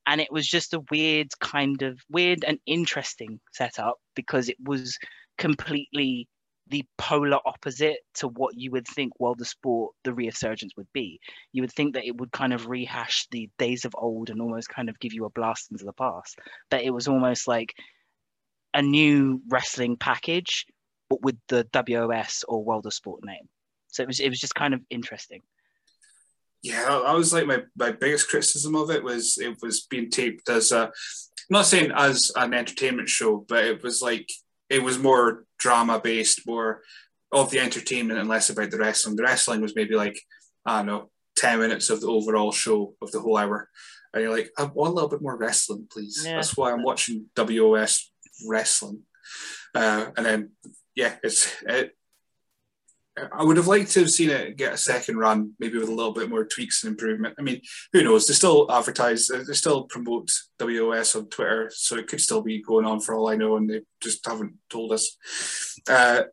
And it was just a weird kind of weird and interesting setup because it was completely the polar opposite to what you would think World of Sport, the resurgence would be. You would think that it would kind of rehash the days of old and almost kind of give you a blast into the past. But it was almost like a new wrestling package but with the WOS or World of Sport name. So it was it was just kind of interesting. Yeah, I was like my, my biggest criticism of it was it was being taped as a I'm not saying as an entertainment show, but it was like it was more drama based, more of the entertainment and less about the wrestling. The wrestling was maybe like, I don't know, 10 minutes of the overall show of the whole hour. And you're like, I want a little bit more wrestling, please. Yeah. That's why I'm watching WOS wrestling. Uh, and then yeah, it's it, I would have liked to have seen it get a second run, maybe with a little bit more tweaks and improvement. I mean, who knows? They still advertise, they still promote WOS on Twitter, so it could still be going on for all I know, and they just haven't told us. Uh,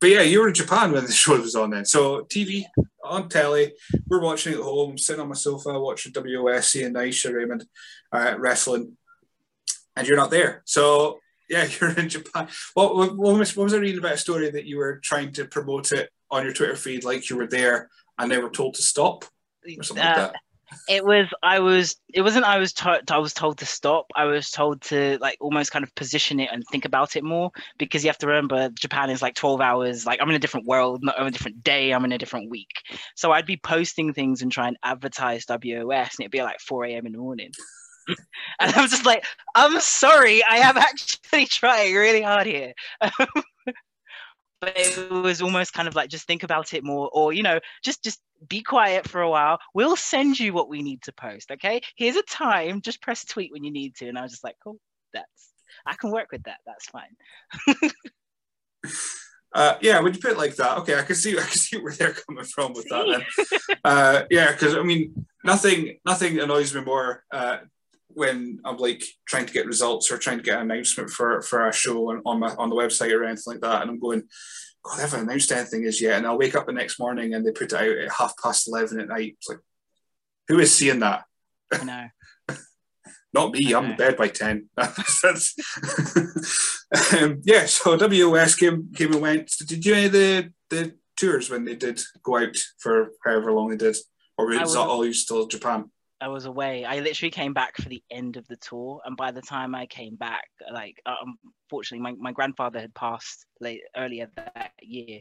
but yeah, you were in Japan when the show was on then. So TV on telly, we're watching at home, sitting on my sofa watching WOS, seeing Ayesha Raymond uh, wrestling, and you're not there. So yeah, you're in Japan. What, what, what was I reading about a story that you were trying to promote it on your Twitter feed like you were there and they were told to stop or something uh, like that? It was I was it wasn't I was told I was told to stop. I was told to like almost kind of position it and think about it more because you have to remember Japan is like 12 hours like I'm in a different world, not on a different day, I'm in a different week. So I'd be posting things and try and advertise WOS and it'd be like 4 a.m. in the morning. and I was just like, I'm sorry, I am actually trying really hard here. but it was almost kind of like just think about it more, or you know, just just be quiet for a while. We'll send you what we need to post. Okay, here's a time. Just press tweet when you need to. And I was just like, cool, that's I can work with that. That's fine. Uh, yeah, when you put it like that, okay, I can see I can see where they're coming from with see? that. Then, uh, yeah, because I mean, nothing nothing annoys me more uh, when I'm like trying to get results or trying to get an announcement for for a show on, on my on the website or anything like that, and I'm going, God, they haven't announced anything as yet. And I'll wake up the next morning and they put it out at half past eleven at night. It's like, who is seeing that? I know. Not me. I'm in bed by ten. Um, yeah. So WOS came came and went. Did you do any of the the tours when they did go out for however long they did, or was that all you still Japan? I was away. I literally came back for the end of the tour, and by the time I came back, like unfortunately, my, my grandfather had passed late earlier that year,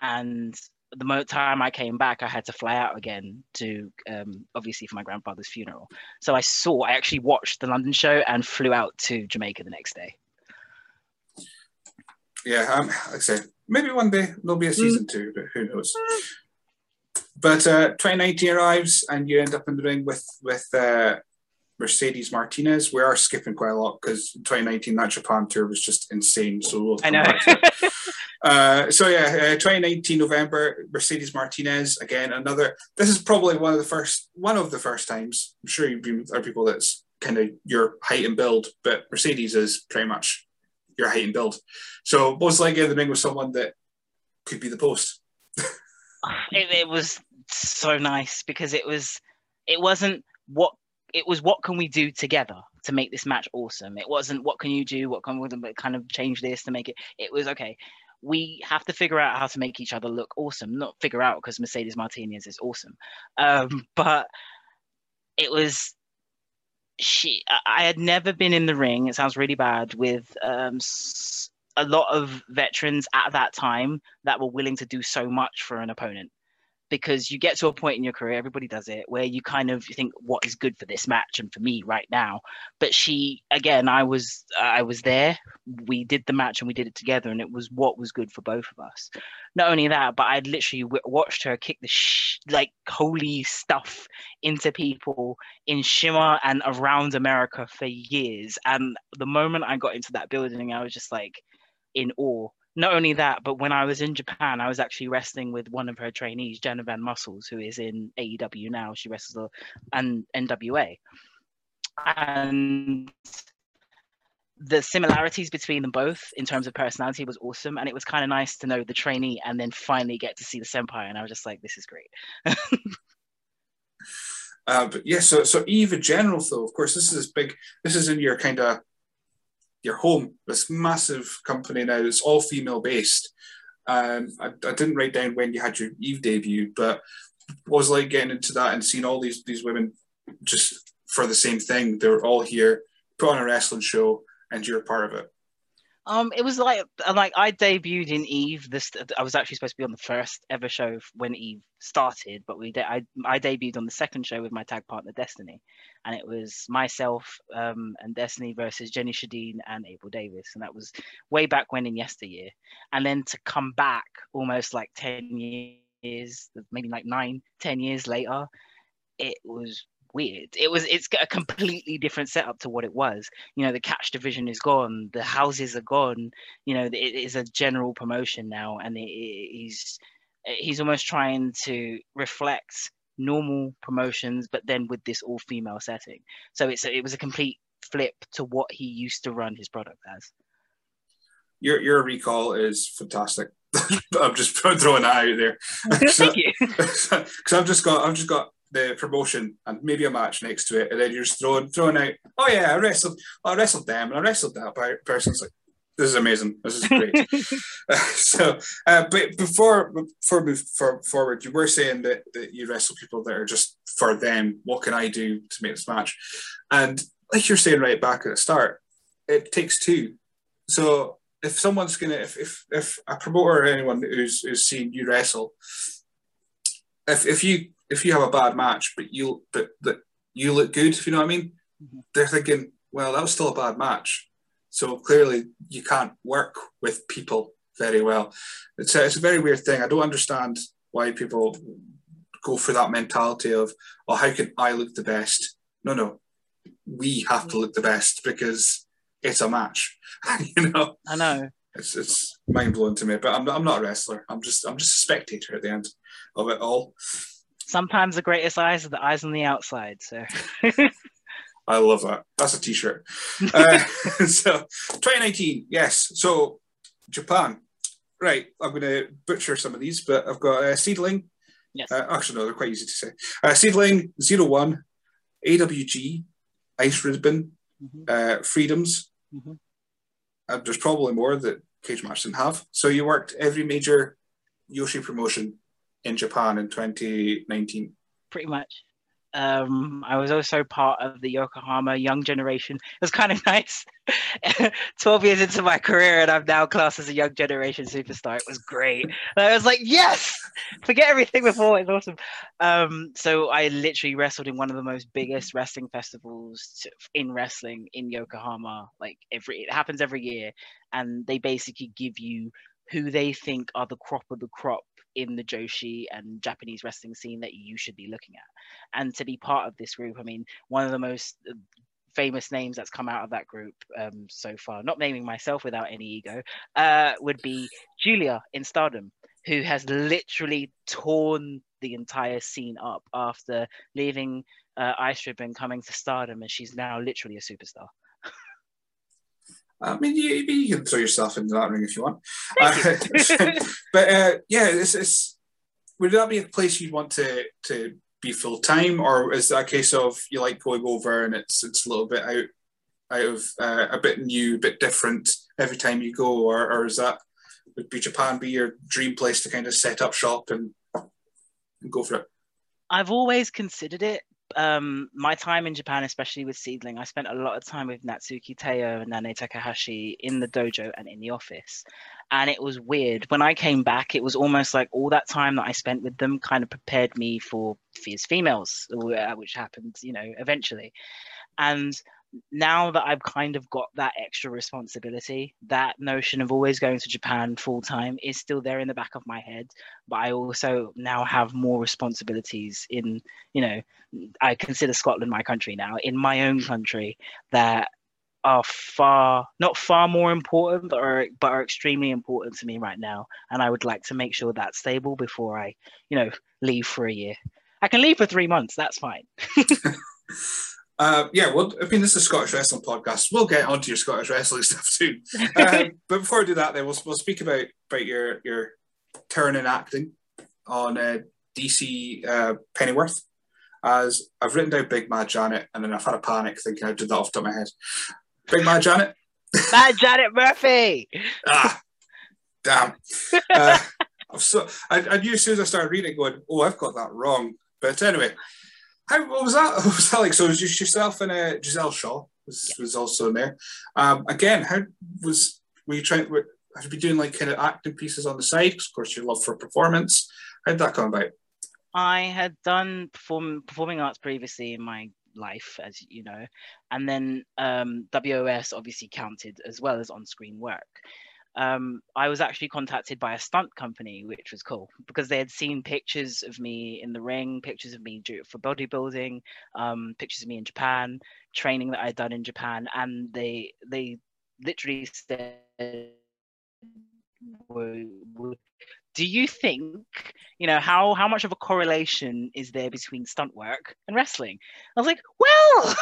and the time I came back, I had to fly out again to um, obviously for my grandfather's funeral. So I saw, I actually watched the London show and flew out to Jamaica the next day. Yeah, um, like I said, maybe one day there'll be a season mm. two, but who knows? But uh, 2019 arrives and you end up in the ring with with uh, Mercedes Martinez. We are skipping quite a lot because 2019 that Japan tour was just insane. So we'll I know. uh, so yeah, uh, 2019 November, Mercedes Martinez again. Another. This is probably one of the first one of the first times. I'm sure you've been with other people that's kind of your height and build, but Mercedes is pretty much your height and build. So most likely in the ring with someone that could be the post. it, it was so nice because it was it wasn't what it was what can we do together to make this match awesome? It wasn't what can you do what can we but kind of change this to make it it was okay we have to figure out how to make each other look awesome not figure out because mercedes martinez is awesome um, but it was she i had never been in the ring it sounds really bad with um, a lot of veterans at that time that were willing to do so much for an opponent because you get to a point in your career, everybody does it, where you kind of think what is good for this match and for me right now. But she, again, I was I was there. We did the match and we did it together, and it was what was good for both of us. Not only that, but I'd literally w- watched her kick the sh- like holy stuff into people in Shimmer and around America for years. And the moment I got into that building, I was just like in awe not only that, but when I was in Japan, I was actually wrestling with one of her trainees, Jenna Van Muscles, who is in AEW now. She wrestles and NWA. And the similarities between them both in terms of personality was awesome. And it was kind of nice to know the trainee and then finally get to see the senpai. And I was just like, this is great. uh, but yeah, so so Eve general though, of course, this is big. This is in your kind of your home, this massive company now. It's all female based. Um, I, I didn't write down when you had your Eve debut, but was like getting into that and seeing all these these women just for the same thing. They were all here, put on a wrestling show, and you're a part of it. Um, it was like like I debuted in Eve. This I was actually supposed to be on the first ever show when Eve started, but we de- I I debuted on the second show with my tag partner Destiny, and it was myself um, and Destiny versus Jenny Sjödin and April Davis, and that was way back when in yesteryear. And then to come back almost like ten years, maybe like nine, ten years later, it was weird. It was it's a completely different setup to what it was. You know, the catch division is gone, the houses are gone. You know, it is a general promotion now, and it, it, he's he's almost trying to reflect normal promotions, but then with this all female setting. So it's a, it was a complete flip to what he used to run his product as. Your your recall is fantastic. I'm just throwing that out there. Thank you. Because I've just got I've just got the promotion and maybe a match next to it, and then you're just throwing throwing out, oh yeah, I wrestled, I wrestled them, and I wrestled that person. It's like this is amazing. This is great. so, uh, but before before move for, forward, you were saying that, that you wrestle people that are just for them. What can I do to make this match? And like you're saying right back at the start, it takes two. So if someone's gonna, if if, if a promoter or anyone who's who's seen you wrestle, if if you if you have a bad match, but you but that you look good, if you know what I mean, mm-hmm. they're thinking, well, that was still a bad match. So clearly, you can't work with people very well. It's a, it's a very weird thing. I don't understand why people go for that mentality of, oh, how can I look the best? No, no, we have to look the best because it's a match. you know. I know. It's it's mind blowing to me, but I'm, I'm not a wrestler. I'm just I'm just a spectator at the end of it all sometimes the greatest eyes are the eyes on the outside. So I love that. That's a t-shirt. uh, so 2019, yes. So Japan. Right, I'm going to butcher some of these, but I've got uh, Seadlinnng. Yes. Uh, actually, no, they're quite easy to say. Uh, Zero One, AWG, Ice Ribbon, mm-hmm. uh, Freedoms. Mm-hmm. And there's probably more that Cage Match didn't have. So you worked every major Joshi promotion in Japan in 2019? Pretty much. Um, I was also part of the Yokohama Young Generation. It was kind of nice. 12 years into my career, and I'm now classed as a Young Generation superstar. It was great. And I was like, yes, forget everything before. It's awesome. Um, so I literally wrestled in one of the most biggest wrestling festivals in wrestling in Yokohama. Like every, it happens every year, and they basically give you who they think are the crop of the crop in the Joshi and Japanese wrestling scene that you should be looking at. And to be part of this group, I mean, one of the most uh, famous names that's come out of that group um, so far, not naming myself without any ego, uh, would be Giulia in Stardom, who has literally torn the entire scene up after leaving uh, Ice Ribbon, coming to Stardom, and she's now literally a superstar. I mean, you, you can throw yourself into that ring if you want. Uh, but uh, yeah, it's, it's, would that be a place you'd want to to be full time, or is that a case of you like going over and it's it's a little bit out out of uh, a bit new, a bit different every time you go, or, or is that would be Japan be your dream place to kind of set up shop and, and go for it? I've always considered it, um, my time in Japan, especially with Seadlinnng, I spent a lot of time with Natsuki Taiyo and Nanae Takahashi in the dojo and in the office. And it was weird. When I came back, it was almost like all that time that I spent with them kind of prepared me for Fierce Females, which happened, you know, eventually. And now that I've kind of got that extra responsibility, that notion of always going to Japan full time is still there in the back of my head. But I also now have more responsibilities in, you know, I consider Scotland my country now, in my own country that are far not far more important but are but are extremely important to me right now and i would like to make sure that's stable before i you know leave for a year i can leave for three months that's fine Uh, yeah, well, I mean, this is a Scottish wrestling podcast. We'll get onto your Scottish wrestling stuff soon. Um, but before we do that, then we'll, we'll speak about about your your turn in acting on uh, DC uh, Pennyworth. As I've written down Big Mad Janet, and then I've had a panic thinking I did that off the top of my head. Big Mad Janet. Mad Janet Murphy. ah, damn. Uh, I'm so I, I knew as soon as I started reading, going, "Oh, I've got that wrong." But anyway, how what was that? What was that like? So it was just yourself and uh, Giselle Shaw was, yeah. was also in there. Um, again, how was were you trying? Were, have you been doing like kind of acting pieces on the side? Of course, your love for performance. How did that come about? I had done perform, performing arts previously in my life, as you know, and then um, WOS obviously counted as well as on-screen work um, I was actually contacted by a stunt company, which was cool because they had seen pictures of me in the ring, pictures of me for bodybuilding, um, pictures of me in Japan, training that I'd done in Japan, and they they literally said, "Do you think you know how how much of a correlation is there between stunt work and wrestling?" I was like, "Well."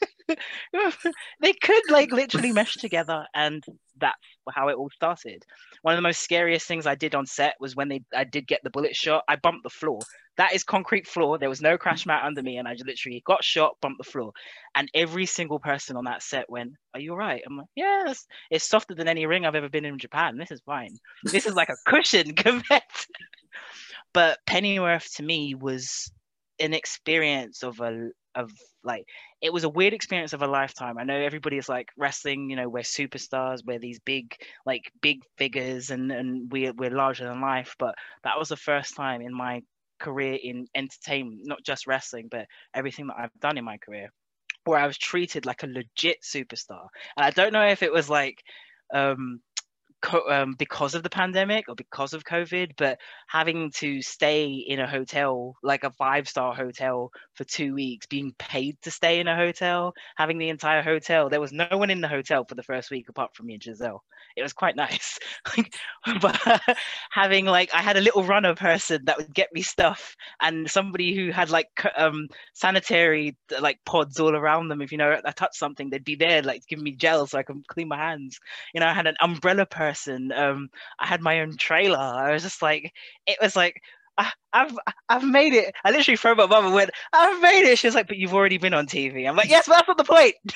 they could like literally mesh together and that's how it all started. One of the most scariest things i did on set was when they i did get the bullet shot i bumped the floor. That is concrete floor. There was no crash mat under me and i literally got shot bumped the floor. And every single person on that set went are you all right i'm like yes. It's softer than any ring i've ever been in japan. This is fine. This is like a cushion compared but pennyworth to me was an experience of a of like it was a weird experience of a lifetime. I know everybody is like wrestling, you know, we're superstars, we're these big, like big figures and, and we're, we're larger than life. But that was the first time in my career in entertainment, not just wrestling, but everything that I've done in my career, where I was treated like a legit superstar. And I don't know if it was like, um, co- um, because of the pandemic or because of COVID, but having to stay in a hotel, like a five star hotel for two weeks, being paid to stay in a hotel, having the entire hotel. There was no one in the hotel for the first week apart from me and Giselle. It was quite nice. but having like, I had a little runner person that would get me stuff and somebody who had like um, sanitary like pods all around them. If you know, I touch something, they'd be there like giving me gel so I can clean my hands. You know, I had an umbrella person. Um, I had my own trailer. I was just like, it was like, I've I've made it. I literally phoned my mum and went, I've made it. She was like, but you've already been on TV. I'm like, yes, but that's not the point.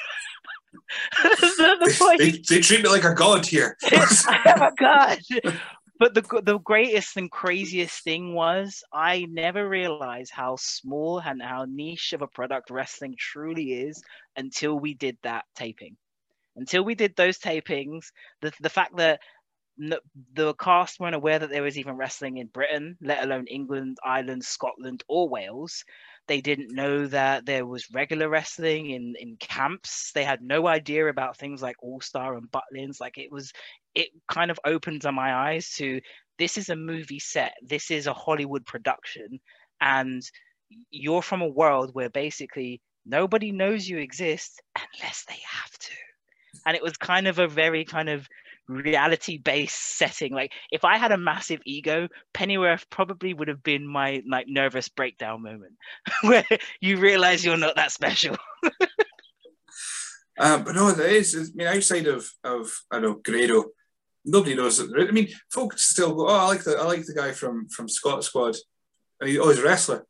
the. They, they, treat me like a god here. I am a god. But the the greatest and craziest thing was I never realized how small and how niche of a product wrestling truly is until we did that taping until we did those tapings, the the fact that the cast weren't aware that there was even wrestling in Britain, let alone England, Ireland, Scotland, or Wales. They didn't know that there was regular wrestling in, in camps. They had no idea about things like All Star and Butlins. Like it was, it kind of opened my eyes to this is a movie set, this is a Hollywood production, and you're from a world where basically nobody knows you exist unless they have to and it was kind of a very kind of reality based setting. Like if i had a massive ego pennyworth probably would have been my like nervous breakdown moment where you realize you're not that special. Um, but no there is. I mean outside of of i know grado nobody knows i mean folks still go oh i like the i like the guy from from Scot Squad. And he oh he's a wrestler.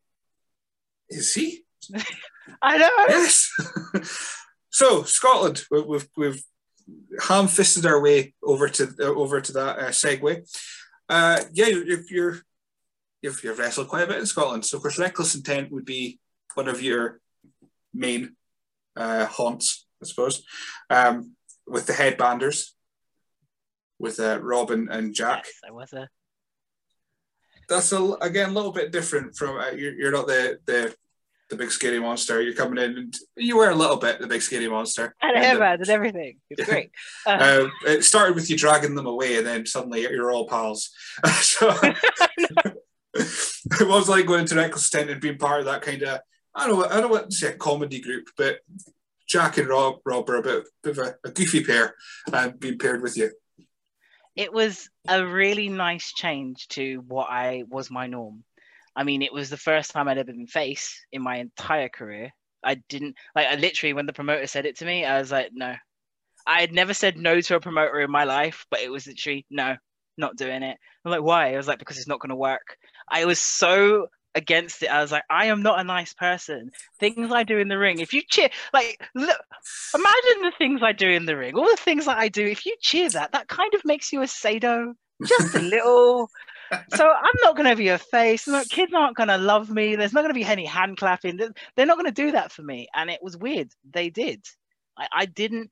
Is he? I know. Yes. So Scotland, we've we've ham-fisted our way over to uh, over to that uh, segue. Uh, yeah, if you're you've, you've wrestled quite a bit in Scotland, so of course reckless intent would be one of your main uh, haunts, I suppose, um, with the headbanders, with uh, Robin and Jack. Yes, I was a. That's a, again a little bit different from uh, you're, you're not the the the big scary monster. You're coming in and you were a little bit the big scary monster. And a And, uh, and everything. It's great. Uh, it started with you dragging them away, and then suddenly you're all pals. so it was like going to Reckless Intent and being part of that kind of I don't know I don't want to say a comedy group, but Jack and Rob Rob are a bit, bit of a, a goofy pair and being paired with you. it was a really nice change to what I was my norm. I mean, it was the first time I'd ever been face in my entire career. I didn't like I literally when the promoter said it to me, I was like, no. I had never said no to a promoter in my life, but it was literally no, not doing it. I'm like, why? I was like, because it's not gonna work. I was so against it. I was like, I am not a nice person. Things I do in the ring. If you cheer, like, look, imagine the things I do in the ring. All the things that I do. If you cheer that, that kind of makes you a sado, just a little. So I'm not going to be a face. Kids aren't going to love me. There's not going to be any hand clapping. They're- They're not going to do that for me. And it was weird. They did. I, I didn't.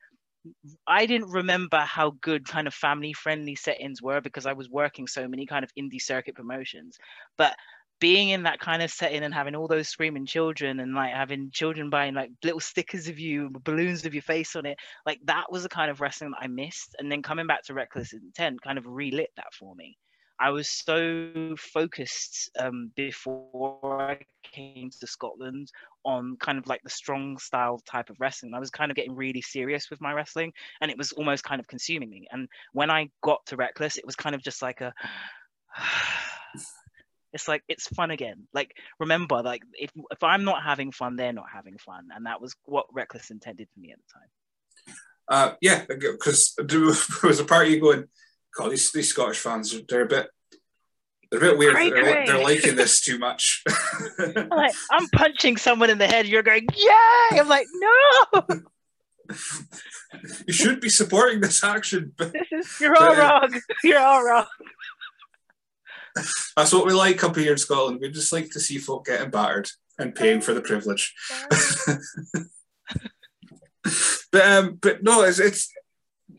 I didn't remember how good kind of family friendly settings were because I was working so many kind of indie circuit promotions. But being in that kind of setting and having all those screaming children and like having children buying like little stickers of you, balloons of your face on it, like that was the kind of wrestling that I missed. And then coming back to Reckless Intent kind of relit that for me. I was so focused um, before I came to Scotland on kind of like the strong style type of wrestling. I was kind of getting really serious with my wrestling and it was almost kind of consuming me. And when I got to Reckless, it was kind of just like a it's like it's fun again. Like remember, like if if I'm not having fun, they're not having fun. And that was what Reckless intended for me at the time. Uh, yeah, because there was a part of you going, God, these, these Scottish fans, they're a bit, they're a bit weird. They're, they're liking this too much. I'm like, I'm punching someone in the head, you're going, Yay! I'm like, no, you should be supporting this action, but this is you're all wrong. You're all wrong. that's what we like up here in Scotland. We just like to see folk getting battered and paying for the privilege. but um, but no, it's, it's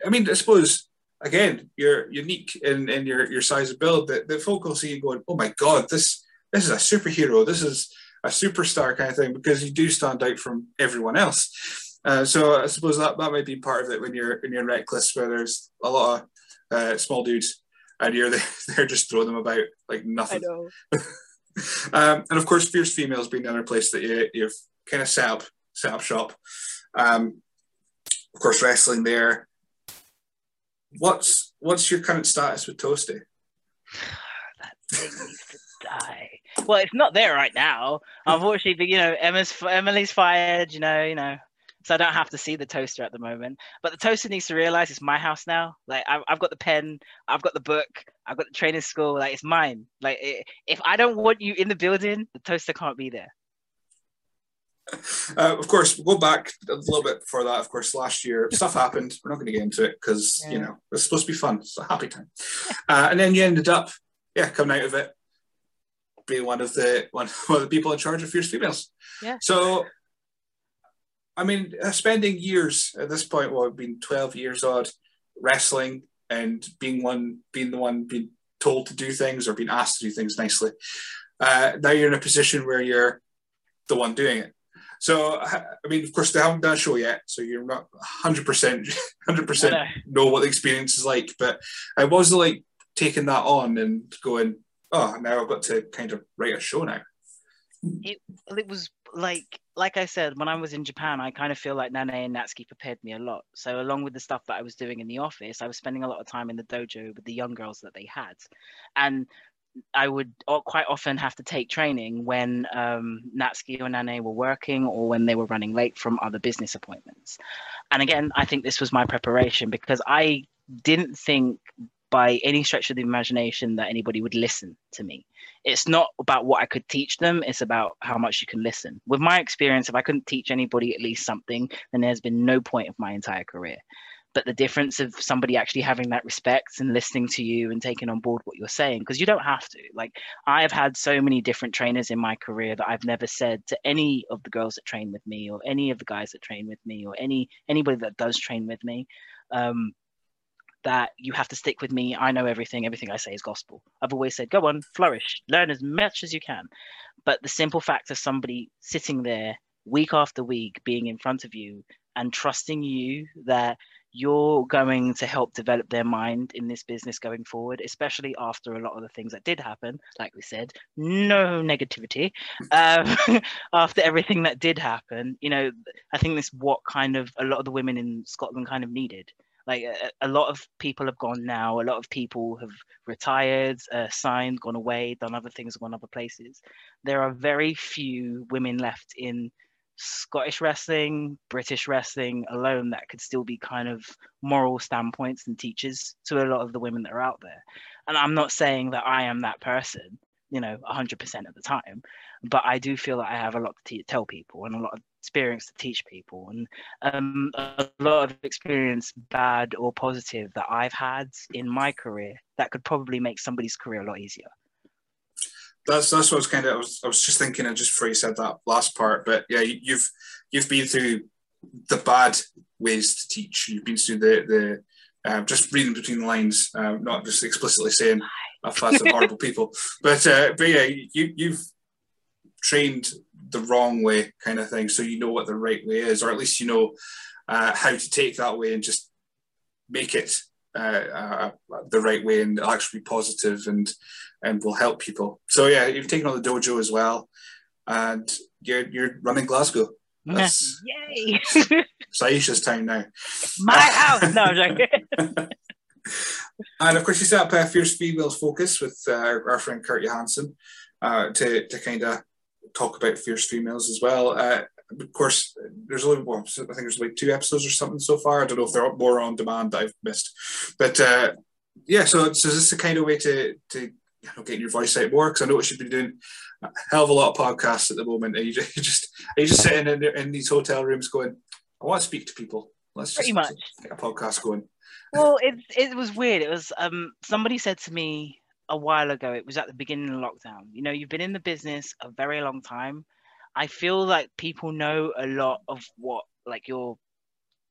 I mean, I suppose again, you're unique in, in your, your size of build that, that folk will see you going, oh my god, this this is a superhero, this is a superstar kind of thing, because you do stand out from everyone else. Uh, so I suppose that, that might be part of it when you're when you're reckless, where there's a lot of uh, small dudes and you're there, there just throwing them about like I nothing. know. um, and of course, Fierce Females being the other place that you, you've kind of set up set up shop. Um, of course, wrestling there. What's what's your current status with Toasty? that thing needs to die. Well, it's not there right now, unfortunately. But you know, Emma's Emily's fired. You know, you know, so I don't have to see the toaster at the moment. But the toaster needs to realize it's my house now. Like I've, I've got the pen, I've got the book, I've got the training school. Like it's mine. Like i if I don't want you in the building, the toaster can't be there. Uh, of course, we'll go back a little bit before that. Of course, last year stuff happened. We're not going to get into it because you know it's supposed to be fun. It's a happy time. Uh, and then you ended up, yeah, coming out of it, being one of the one, one of the people in charge of Fierce Females. Yeah. So, I mean, uh, spending years at this point, well, I've been twelve years odd, wrestling and being one, being the one being told to do things or being asked to do things nicely. Uh, now you're in a position where you're the one doing it. So, I mean, of course, they haven't done a show yet, so you're not 100%, 100% I know. know what the experience is like. But I was like taking that on and going, oh, now I've got to kind of write a show now. Well, it was like like I said, when I was in Japan, I kind of feel like Nanae and Natsuki prepared me a lot. So along with the stuff that I was doing in the office, I was spending a lot of time in the dojo with the young girls that they had, and I would quite often have to take training when um, Natsuki or Nanae were working or when they were running late from other business appointments. And again, I think this was my preparation because I didn't think by any stretch of the imagination that anybody would listen to me it's not about what I could teach them, it's about how much you can listen. With my experience, if I couldn't teach anybody at least something, then there's been no point of my entire career. But the difference of somebody actually having that respect and listening to you and taking on board what you're saying because you don't have to. Like i have had so many different trainers in my career that i've never said to any of the girls that train with me or any of the guys that train with me or any anybody that does train with me um, that you have to stick with me. I know everything. Everything i say is gospel. I've always said go on flourish. Learn as much as you can. But the simple fact of somebody sitting there week after week being in front of you and trusting you that you're going to help develop their mind in this business going forward, especially after a lot of the things that did happen. Like we said, no negativity. Um, after everything that did happen, you know, I think this what kind of a lot of the women in Scotland kind of needed. Like a, a lot of people have gone now. A lot of people have retired, uh, signed, gone away, done other things, gone other places. There are very few women left in Scottish wrestling, British wrestling alone that could still be kind of moral standpoints and teachers to a lot of the women that are out there. And I'm not saying that I am that person, you know, 100% of the time, but I do feel that I have a lot to tell people and a lot of experience to teach people and um, a lot of experience, bad or positive, that I've had in my career that could probably make somebody's career a lot easier that's that's what I was kind of I was, I was just thinking of just before you said that last part. But yeah, you've you've been through the bad ways to teach. You've been through the the uh, just reading between the lines, uh, not just explicitly saying I've had some horrible people, but uh, but yeah, you you've trained the wrong way, kind of thing. So you know what the right way is, or at least you know uh, how to take that way and just make it uh, uh, the right way and actually be positive and and will help people. So yeah, you've taken on the dojo as well, and you're you're running Glasgow. That's Yay! Saisha's town now. My house. No, I'm joking. and of course, you set up a Fierce Females Focus with uh, our friend Kurt Johansson uh, to to kind of talk about fierce females as well. Uh, of course, there's only well, I think there's like two episodes or something so far. I don't know if they're more on demand that I've missed, but uh, yeah. So, so is this the kind of way to to you know, getting your voice out more? Because I know what you've been doing a hell of a lot of podcasts at the moment. Are you just, you just are you just sitting in, in these hotel rooms going, I want to speak to people. Let's Pretty just much. get a podcast going. Well, it it was weird. It was um somebody said to me a while ago. It was at the beginning of lockdown. You know, you've been in the business a very long time. I feel like people know a lot of what like your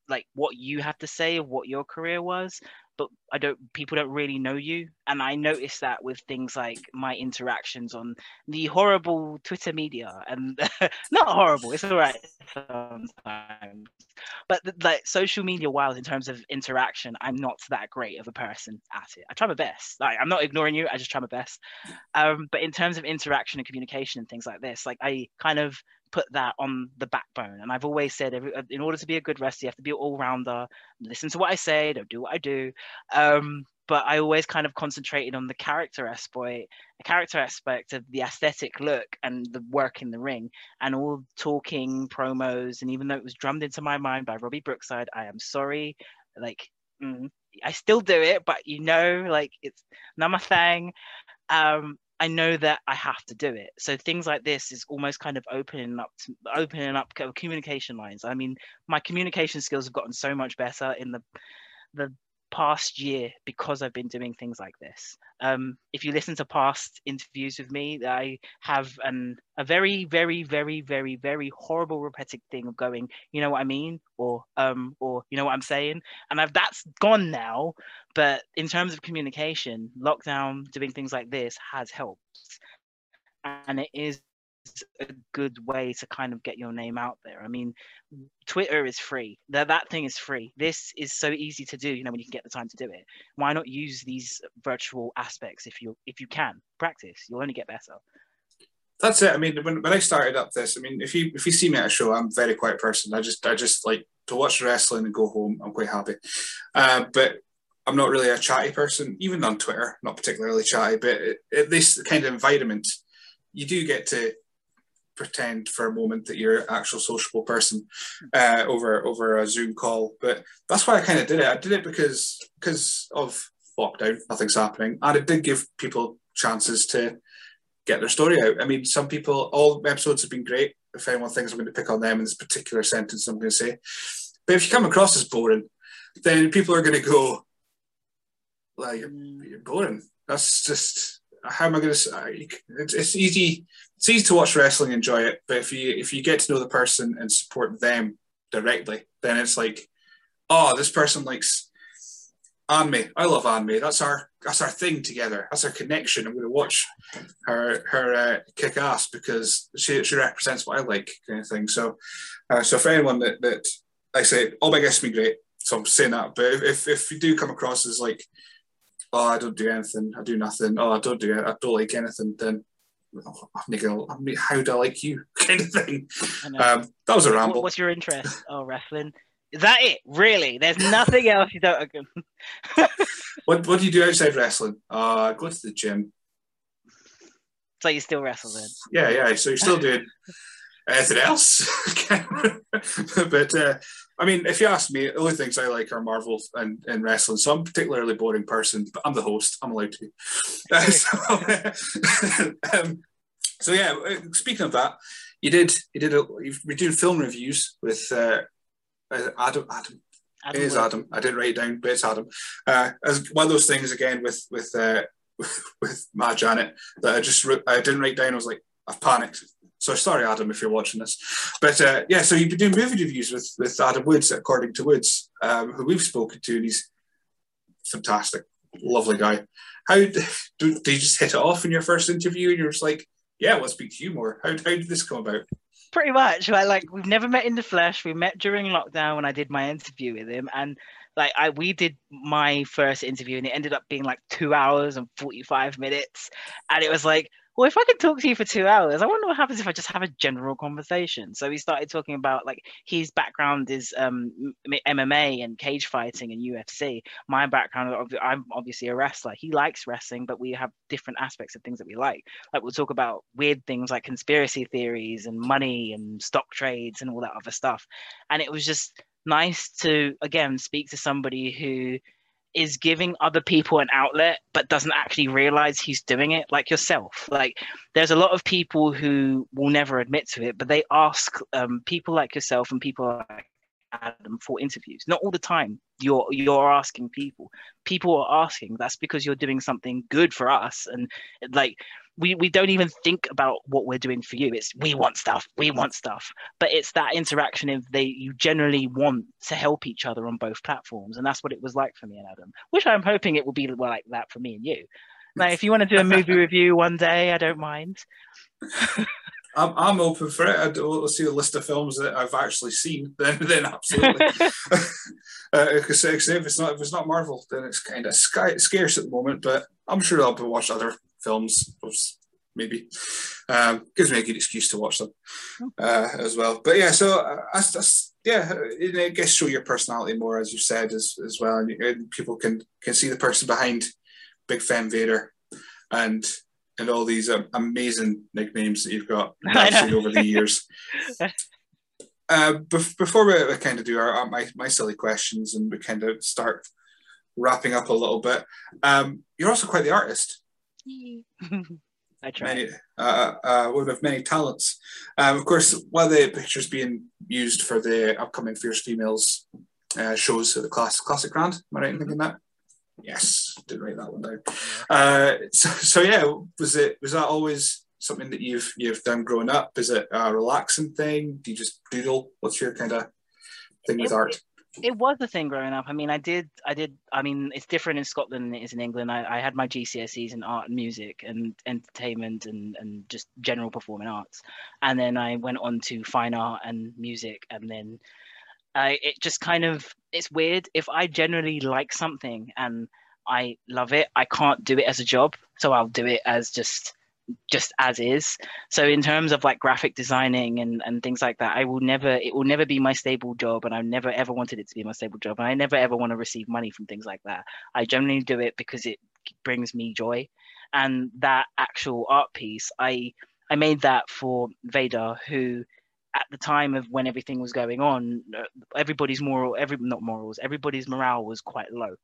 like what you have to say of what your career was but I don't people don't really know you. And I noticed that with things like my interactions on the horrible Twitter media and not horrible, it's all right sometimes. But like social media wild in terms of interaction, I'm not that great of a person at it. I try my best. Like I'm not ignoring you, I just try my best. Um, but in terms of interaction and communication and things like this, like I kind of put that on the backbone. And I've always said, every, in order to be a good wrestler, you have to be an all rounder. Listen to what I say, don't do what I do. Um, but I always kind of concentrated on the character aspect, the character aspect of the aesthetic look and the work in the ring, and all talking promos. And even though it was drummed into my mind by Robbie Brookside, I am sorry. Like, mm, I still do it, but you know, like it's not my thing. Um, I know that I have to do it. So things like this is almost kind of opening up, to, opening up communication lines. I mean, my communication skills have gotten so much better in the the past year because I've been doing things like this. Um, if you listen to past interviews with me, I have an a very, very, very, very, very horrible repetitive thing of going, you know what I mean, or um, or you know what I'm saying, and I've that's gone now. But in terms of communication, lockdown, doing things like this has helped, and it is a good way to kind of get your name out there. I mean, Twitter is free. That that thing is free. This is so easy to do. You know, when you can get the time to do it. Why not use these virtual aspects if you if you can practice? You'll only get better. That's it. I mean, when, when I started up this, I mean, if you if you see me at a show, I'm a very quiet person. I just I just like to watch wrestling and go home. I'm quite happy. Uh, but I'm not really a chatty person, even on Twitter. Not particularly chatty, but at least kind of environment, you do get to pretend for a moment that you're an actual sociable person uh, over over a Zoom call. But that's why I kind of did it. I did it because because of lockdown, nothing's happening, and it did give people chances to get their story out. I mean, some people, all episodes have been great. If anyone thinks I'm going to pick on them in this particular sentence, I'm going to say. But if you come across as boring, then people are going to go, like, you're, boring." That's just how am I going to? It's, it's easy. It's easy to watch wrestling, enjoy it, but if you if you get to know the person and support them directly, then it's like, oh, this person likes Anime. I love Anime. That's our that's our thing together. That's our connection. I'm going to watch her her uh, kick ass because she she represents what I like, kind of thing. So, uh, so for anyone that that I say, all my guests have great. So I'm saying that. But if if you do come across as like, oh, I don't do anything, I do nothing, oh, I don't do it, I don't like anything, then oh, how do I like you? Kind of thing. Um, that was a ramble. What's your interest? Oh, wrestling. Is that it? Really? There's nothing else you don't. what What do you do outside wrestling? Uh, I go to the gym. So you still wrestle then? Yeah, yeah. So you're still doing anything else? but uh, I mean, if you ask me, the only things I like are Marvel and, and wrestling. So I'm a particularly boring person, but I'm the host. I'm allowed to. Uh, so, um, so yeah. Speaking of that, you did you did a, been doing film reviews with uh, uh, Adam. Adam. Adam it is Adam. I didn't write it down, but it's Adam. Uh, as one of those things again with with uh, with Matt Janet that I just I didn't write down. I was like, I've panicked. So sorry, Adam, if you're watching this. But uh, yeah, so you've been doing movie reviews with with Adam Woods, according to Woods, um, who we've spoken to, and he's fantastic, lovely guy. How do, do you just hit it off in your first interview, and you're just like, yeah, we'll speak to you more. How how did this come about? pretty much. Like, like we've never met in the flesh. We met during lockdown when I did my interview with him, and like I we did my first interview, and it ended up being like two hours and forty five minutes, and it was like well, if I can talk to you for two hours, I wonder what happens if I just have a general conversation. So we started talking about like his background is um, MMA and cage fighting and UFC. My background, I'm obviously a wrestler. He likes wrestling, but we have different aspects of things that we like. Like we'll talk about weird things like conspiracy theories and money and stock trades and all that other stuff. And it was just nice to again speak to somebody who is giving other people an outlet but doesn't actually realize he's doing it like yourself. Like there's a lot of people who will never admit to it but they ask um, people like yourself and people like adam for interviews. Not all the time. You're you're asking people. People are asking. That's because you're doing something good for us. And like we, we don't even think about what we're doing for you. It's we want stuff, we want stuff. But it's that interaction of they you generally want to help each other on both platforms. And that's what it was like for me and Adam, which I'm hoping it will be like that for me and you. Now, if you want to do a movie review one day, I don't mind. I'm, I'm open for it. I'd will see a list of films that I've actually seen. Then, then absolutely. uh, because if it's not if it's not Marvel, then it's kind of scarce at the moment. But I'm sure I'll be watch other films, maybe. Um, gives me a good excuse to watch them uh, as well. But yeah, so uh, that's, that's yeah, I guess show your personality more, as you said, as, as well, and, and people can can see the person behind Big Fem Vader, and and all these um, amazing nicknames that you've got over the years. Uh, before we, we, kind of do our, our, my, my silly questions and we kind of start wrapping up a little bit, um, you're also quite the artist. I try. Many, uh, uh, one of many talents. Um, of course, one of the pictures being used for the upcoming Fierce Females uh, shows at the class, Classic Grand. Am I right in thinking that? Yes, didn't write that one down. Uh, so, so yeah, was it was that always something that you've you've done growing up? Is it a relaxing thing? Do you just doodle? What's your kind of thing with it, art? It was a thing growing up. I mean, I did, I did. I mean, it's different in Scotland than it is in England. I, I had my GCSEs in art and music and entertainment and and just general performing arts, and then I went on to fine art and music, and then I it just kind of it's weird. If I generally like something and I love it, I can't do it as a job, so I'll do it as just just as is. So in terms of like graphic designing and, and things like that, I will never it will never be my stable job and I never ever wanted it to be my stable job. And I never ever want to receive money from things like that. I generally do it because it brings me joy. And that actual art piece, I I made that for Vader who at the time of when everything was going on, uh, everybody's moral, every not morals, everybody's morale was quite low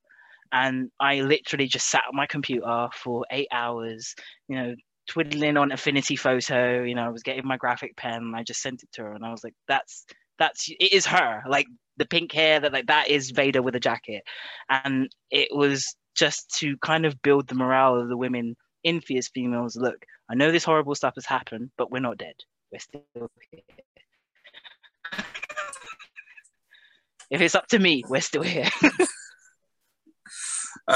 and I literally just sat on my computer for eight hours, you know, twiddling on Affinity Photo. You know, I was getting my graphic pen. I just sent it to her, and I was like, "That's that's it is her. Like the pink hair that like that is Vader with a jacket, and it was just to kind of build the morale of the women in Fierce Females. Look, I know this horrible stuff has happened, but we're not dead. We're still here. if it's up to me, we're still here.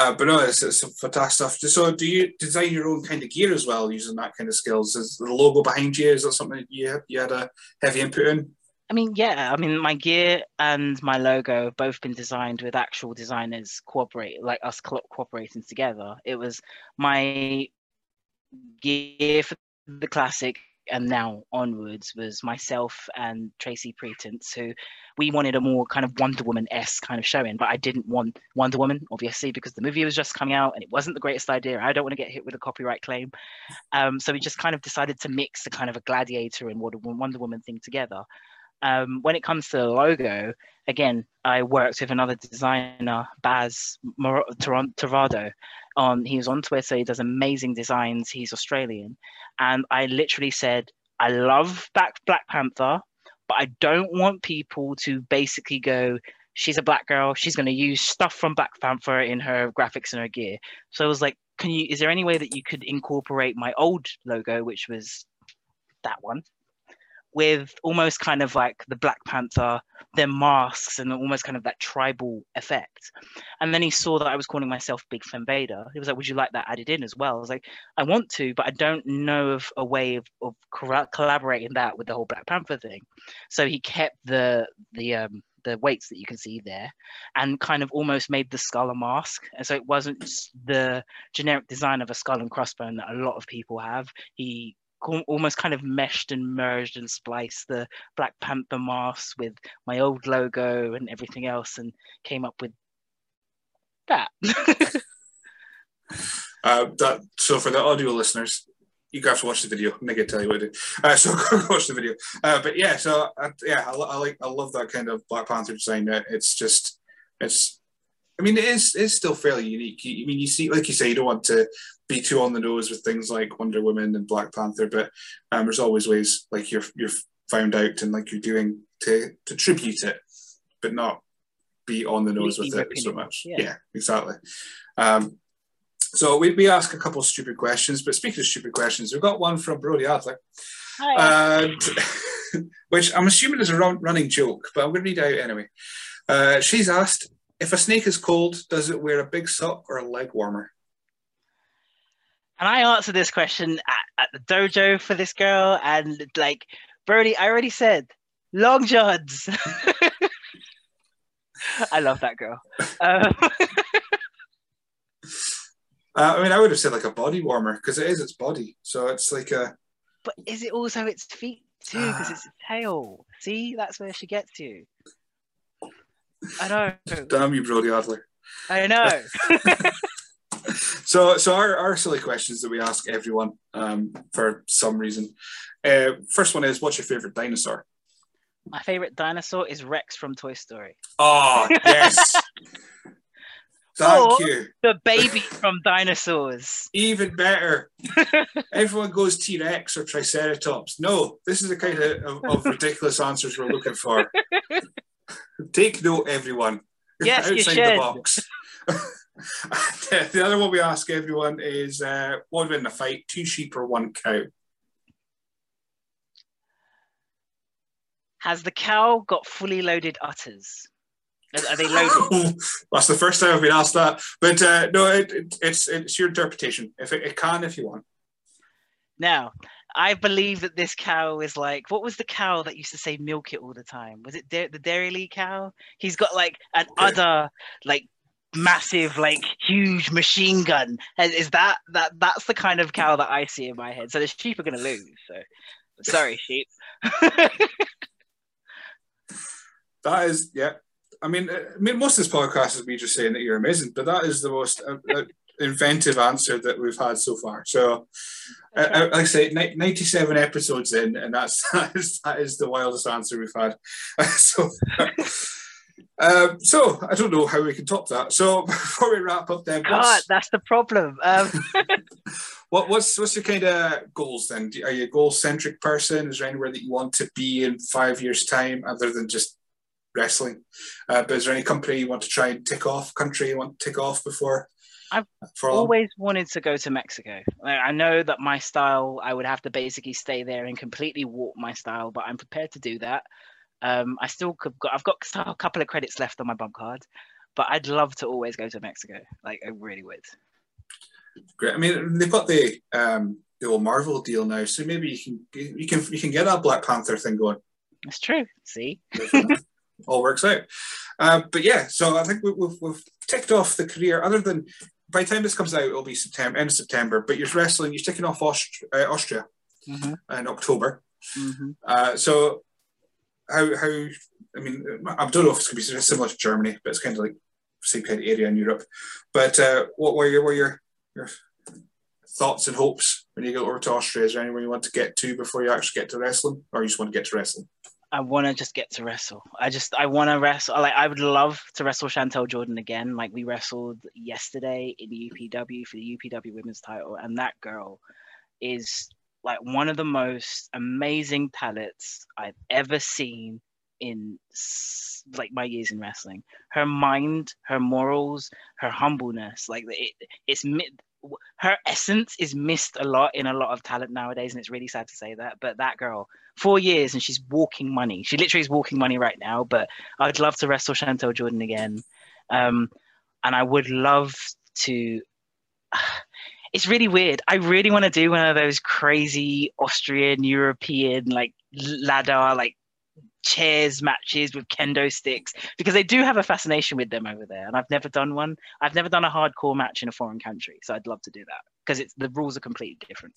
Uh, but no, it's, it's fantastic stuff. So, do you design your own kind of gear as well, using that kind of skills? Is the logo behind you? Is that something you had, you had a heavy input in? I mean, yeah. I mean, my gear and my logo both been designed with actual designers cooperate, like us co- cooperating together. It was my gear for the classic and now onwards was myself and Tracy Pretence, who we wanted a more kind of Wonder Woman esque kind of showing, but I didn't want Wonder Woman, obviously, because the movie was just coming out and it wasn't the greatest idea. I don't want to get hit with a copyright claim. Um, so we just kind of decided to mix the kind of a gladiator and Wonder Woman thing together. Um, when it comes to the logo, again, I worked with another designer, Baz Torrado. On he was on Twitter. He does amazing designs. He's Australian, and I literally said, I love Black Black Panther, but I don't want people to basically go, she's a black girl. She's going to use stuff from Black Panther in her graphics and her gear. So I was like, can you? Is there any way that you could incorporate my old logo, which was that one, with almost kind of like the Black Panther, their masks, and almost kind of that tribal effect. And then he saw that I was calling myself Big Fem Vader. He was like, "Would you like that added in as well?" I was like, "I want to, but I don't know of a way of, of collaborating that with the whole Black Panther thing." So he kept the the um, the weights that you can see there and kind of almost made the skull a mask and so it wasn't the generic design of a skull and crossbone that a lot of people have he almost kind of meshed and merged and spliced the Black Panther mask with my old logo and everything else and came up with that. uh, that so for the audio listeners, you have to watch the video. I'm gonna tell you what to do. Uh, so go watch the video. Uh, but yeah, so uh, yeah, I, I, like I love that kind of Black Panther design. It's just it's. I mean, it is it's still fairly unique. I mean, you see, like you say, you don't want to be too on the nose with things like Wonder Woman and Black Panther, but um, there's always ways like you're you're found out and like you're doing to to tribute it, but not be on the nose with it so much. Yeah, yeah exactly. Um, so we, we ask a couple stupid questions, but speaking of stupid questions, we've got one from Brody Adler, and, which I'm assuming is a run, running joke, but I'm going to read out anyway. Uh, she's asked, if a snake is cold, does it wear a big sock or a leg warmer? And I answered this question at, at the dojo for this girl, and like Brody, I already said long johns. I love that girl. Um, uh, I mean, I would have said like a body warmer because it is its body, so it's like a. But is it also its feet too? Because it's a tail. See, that's where she gets you. I know. Damn you, Brody Adler. I know. so, so our, our silly questions that we ask everyone um, for some reason. Uh, first one is, what's your favorite dinosaur? My favorite dinosaur is Rex from Toy Story. Oh yes. Thank or you. The baby from Dinosaurs. Even better. Everyone goes T Rex or Triceratops. No, this is the kind of, of, of ridiculous answers we're looking for. Take note, everyone. Yes, outside the box. the other one we ask everyone is uh, what would win the fight, two sheep or one cow? Has the cow got fully loaded utters? Are, they loaded? That's the first time I've been asked that. But uh, no, it, it, it's it's your interpretation. If it, it can, if you want. Now, I believe that this cow is like, what was the cow that used to say milk it all the time? Was it da- the Dairylea cow? He's got like an okay. udder, like massive, like huge machine gun. And Is that that that's the kind of cow that I see in my head? So the sheep are going to lose. So sorry, sheep. that is, yeah. I mean, uh, I mean, most of this podcast is me just saying that you're amazing, but that is the most uh, uh inventive answer that we've had so far. So, uh, uh like I say, 97 episodes in, and that's that is, that is the wildest answer we've had. so, um, so I don't know how we can top that. So before we wrap up, then, God, that's the problem. Um. what, what's what's your kind of goals then? Are you a goal centric person? Is there anywhere that you want to be in five years' time, other than just wrestling. Uh, but is there any company you want to try and tick off? Country you want to tick off before? I've always wanted to go to Mexico. Like, I know that my style, I would have to basically stay there and completely warp my style, but I'm prepared to do that. Um, I still could, I've got a couple of credits left on my bump card, but I'd love to always go to Mexico. Like I really would. Great. I mean, they've got the um, the old Marvel deal now, so maybe you can you can you can get that Black Panther thing going. That's true. See, all works out. Uh, but yeah, so I think we, we've we've ticked off the career. Other than by the time this comes out, it'll be September, end of September. But you're wrestling, you're ticking off Aust- uh, Austria mm-hmm. in October. Mm-hmm. Uh, so how how I mean, I don't know if it's going to be similar to Germany, but it's kind of like same kind of area in Europe. But uh, what were your were your your thoughts and hopes when you go over to Austria? Is there anywhere you want to get to before you actually get to wrestling, or you just want to get to wrestling? I want to just get to wrestle. I just I want to wrestle. Like I would love to wrestle Chantel Jordan again. Like we wrestled yesterday in the UPW for the UPW Women's Title, and that girl is like one of the most amazing talents I've ever seen in like my years in wrestling. Her mind, her morals, her humbleness, like it, it's her essence is missed a lot in a lot of talent nowadays, and it's really sad to say that. But that girl, four years, and she's walking money. She literally is walking money right now. But I'd love to wrestle Chantel Jordan again, um, and I would love to. It's really weird. I really want to do one of those crazy Austrian European like ladder like chairs matches with kendo sticks because they do have a fascination with them over there and i've never done one i've never done a hardcore match in a foreign country so i'd love to do that because it's the rules are completely different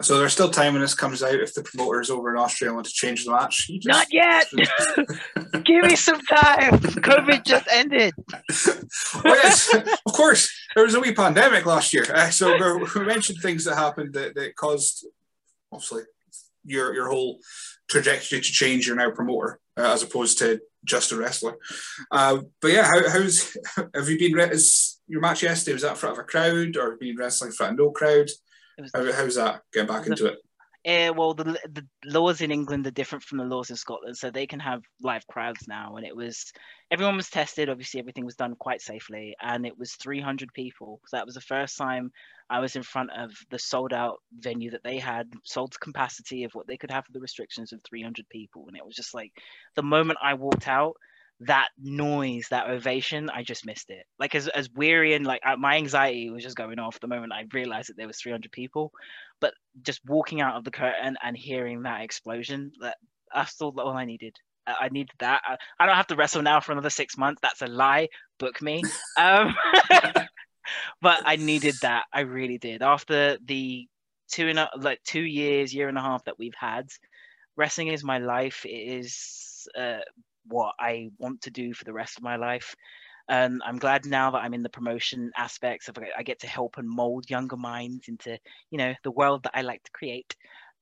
so there's still time when this comes out if the promoters over in Austria want to change the match. Just, Not yet. Give me some time. COVID just ended. oh yes, of course. There was a wee pandemic last year, uh, so we mentioned things that happened that, that caused, obviously, your your whole trajectory to change. You're now a promoter uh, as opposed to just a wrestler. Uh, but yeah, how, how's have you been? Is your match yesterday was that in front of a crowd or been wrestling in front of no crowd? How, how's that getting back into it? Uh, well, the the laws in England are different from the laws in Scotland, so they can have live crowds now. And it was everyone was tested. Obviously, everything was done quite safely, and it was 300 people. So that was the first time I was in front of the sold out venue that they had, sold capacity of what they could have for the restrictions of 300 people, and it was just like the moment I walked out, that noise, that ovation, I just missed it. Like as as weary and like my anxiety was just going off the moment I realized that there was 300 people, but just walking out of the curtain and hearing that explosion, that that's all, all I needed. I needed that. I, I, don't have to wrestle now for another six months. That's a lie. Book me. Um, but I needed that. I really did. After the two and a, like two years, year and a half that we've had, wrestling is my life. It is uh, what I want to do for the rest of my life. And I'm glad now that I'm in the promotion aspects of I get to help and mold younger minds into, you know, the world that I like to create.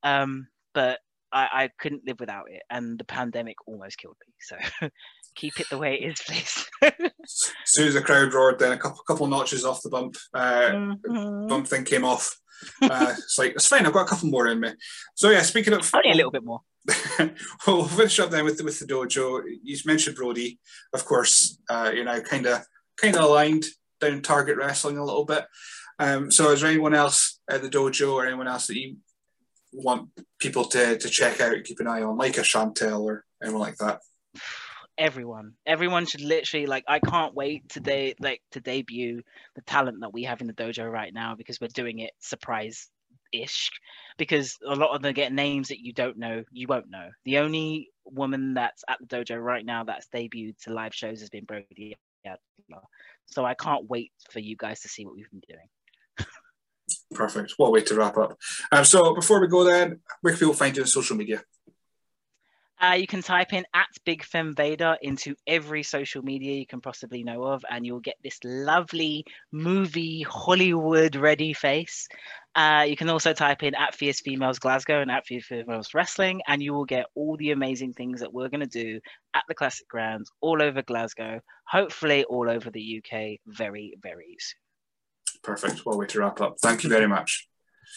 Um, but I, I couldn't live without it, and the pandemic almost killed me. So keep it the way it is, please. as soon as the crowd roared, then a couple couple notches off the bump, uh, mm-hmm. bump thing came off. Uh, it's like it's fine. I've got a couple more in me. So yeah, speaking of only a little bit more. well, we'll finish up then with the, with the dojo. You mentioned Brody, of course. Uh, you know, kind of kind of aligned down target wrestling a little bit. Um, so, is there anyone else at the dojo or anyone else that you want people to, to check out, keep an eye on, like a Chantel or anyone like that? Everyone, everyone should literally like. I can't wait to today, like to debut the talent that we have in the dojo right now because we're doing it surprise ish because a lot of them get names that you don't know, you won't know. The only woman that's at the dojo right now that's debuted to live shows has been Brody Adler. So I can't wait for you guys to see what we've been doing. Perfect. What a way to wrap up. Um, so before we go then, where can people find you on social media? Uh, you can type in at Big Fem Vader into every social media you can possibly know of, and you'll get this lovely movie Hollywood ready face. Uh, you can also type in at Fierce Females Glasgow and at Fierce Females Wrestling, and you will get all the amazing things that we're going to do at the Classic Grand all over Glasgow, hopefully all over the UK very, very soon. Perfect. Well, way to wrap up. Thank you very much.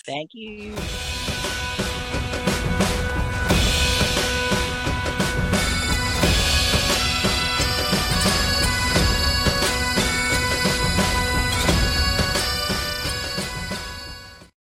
Thank you.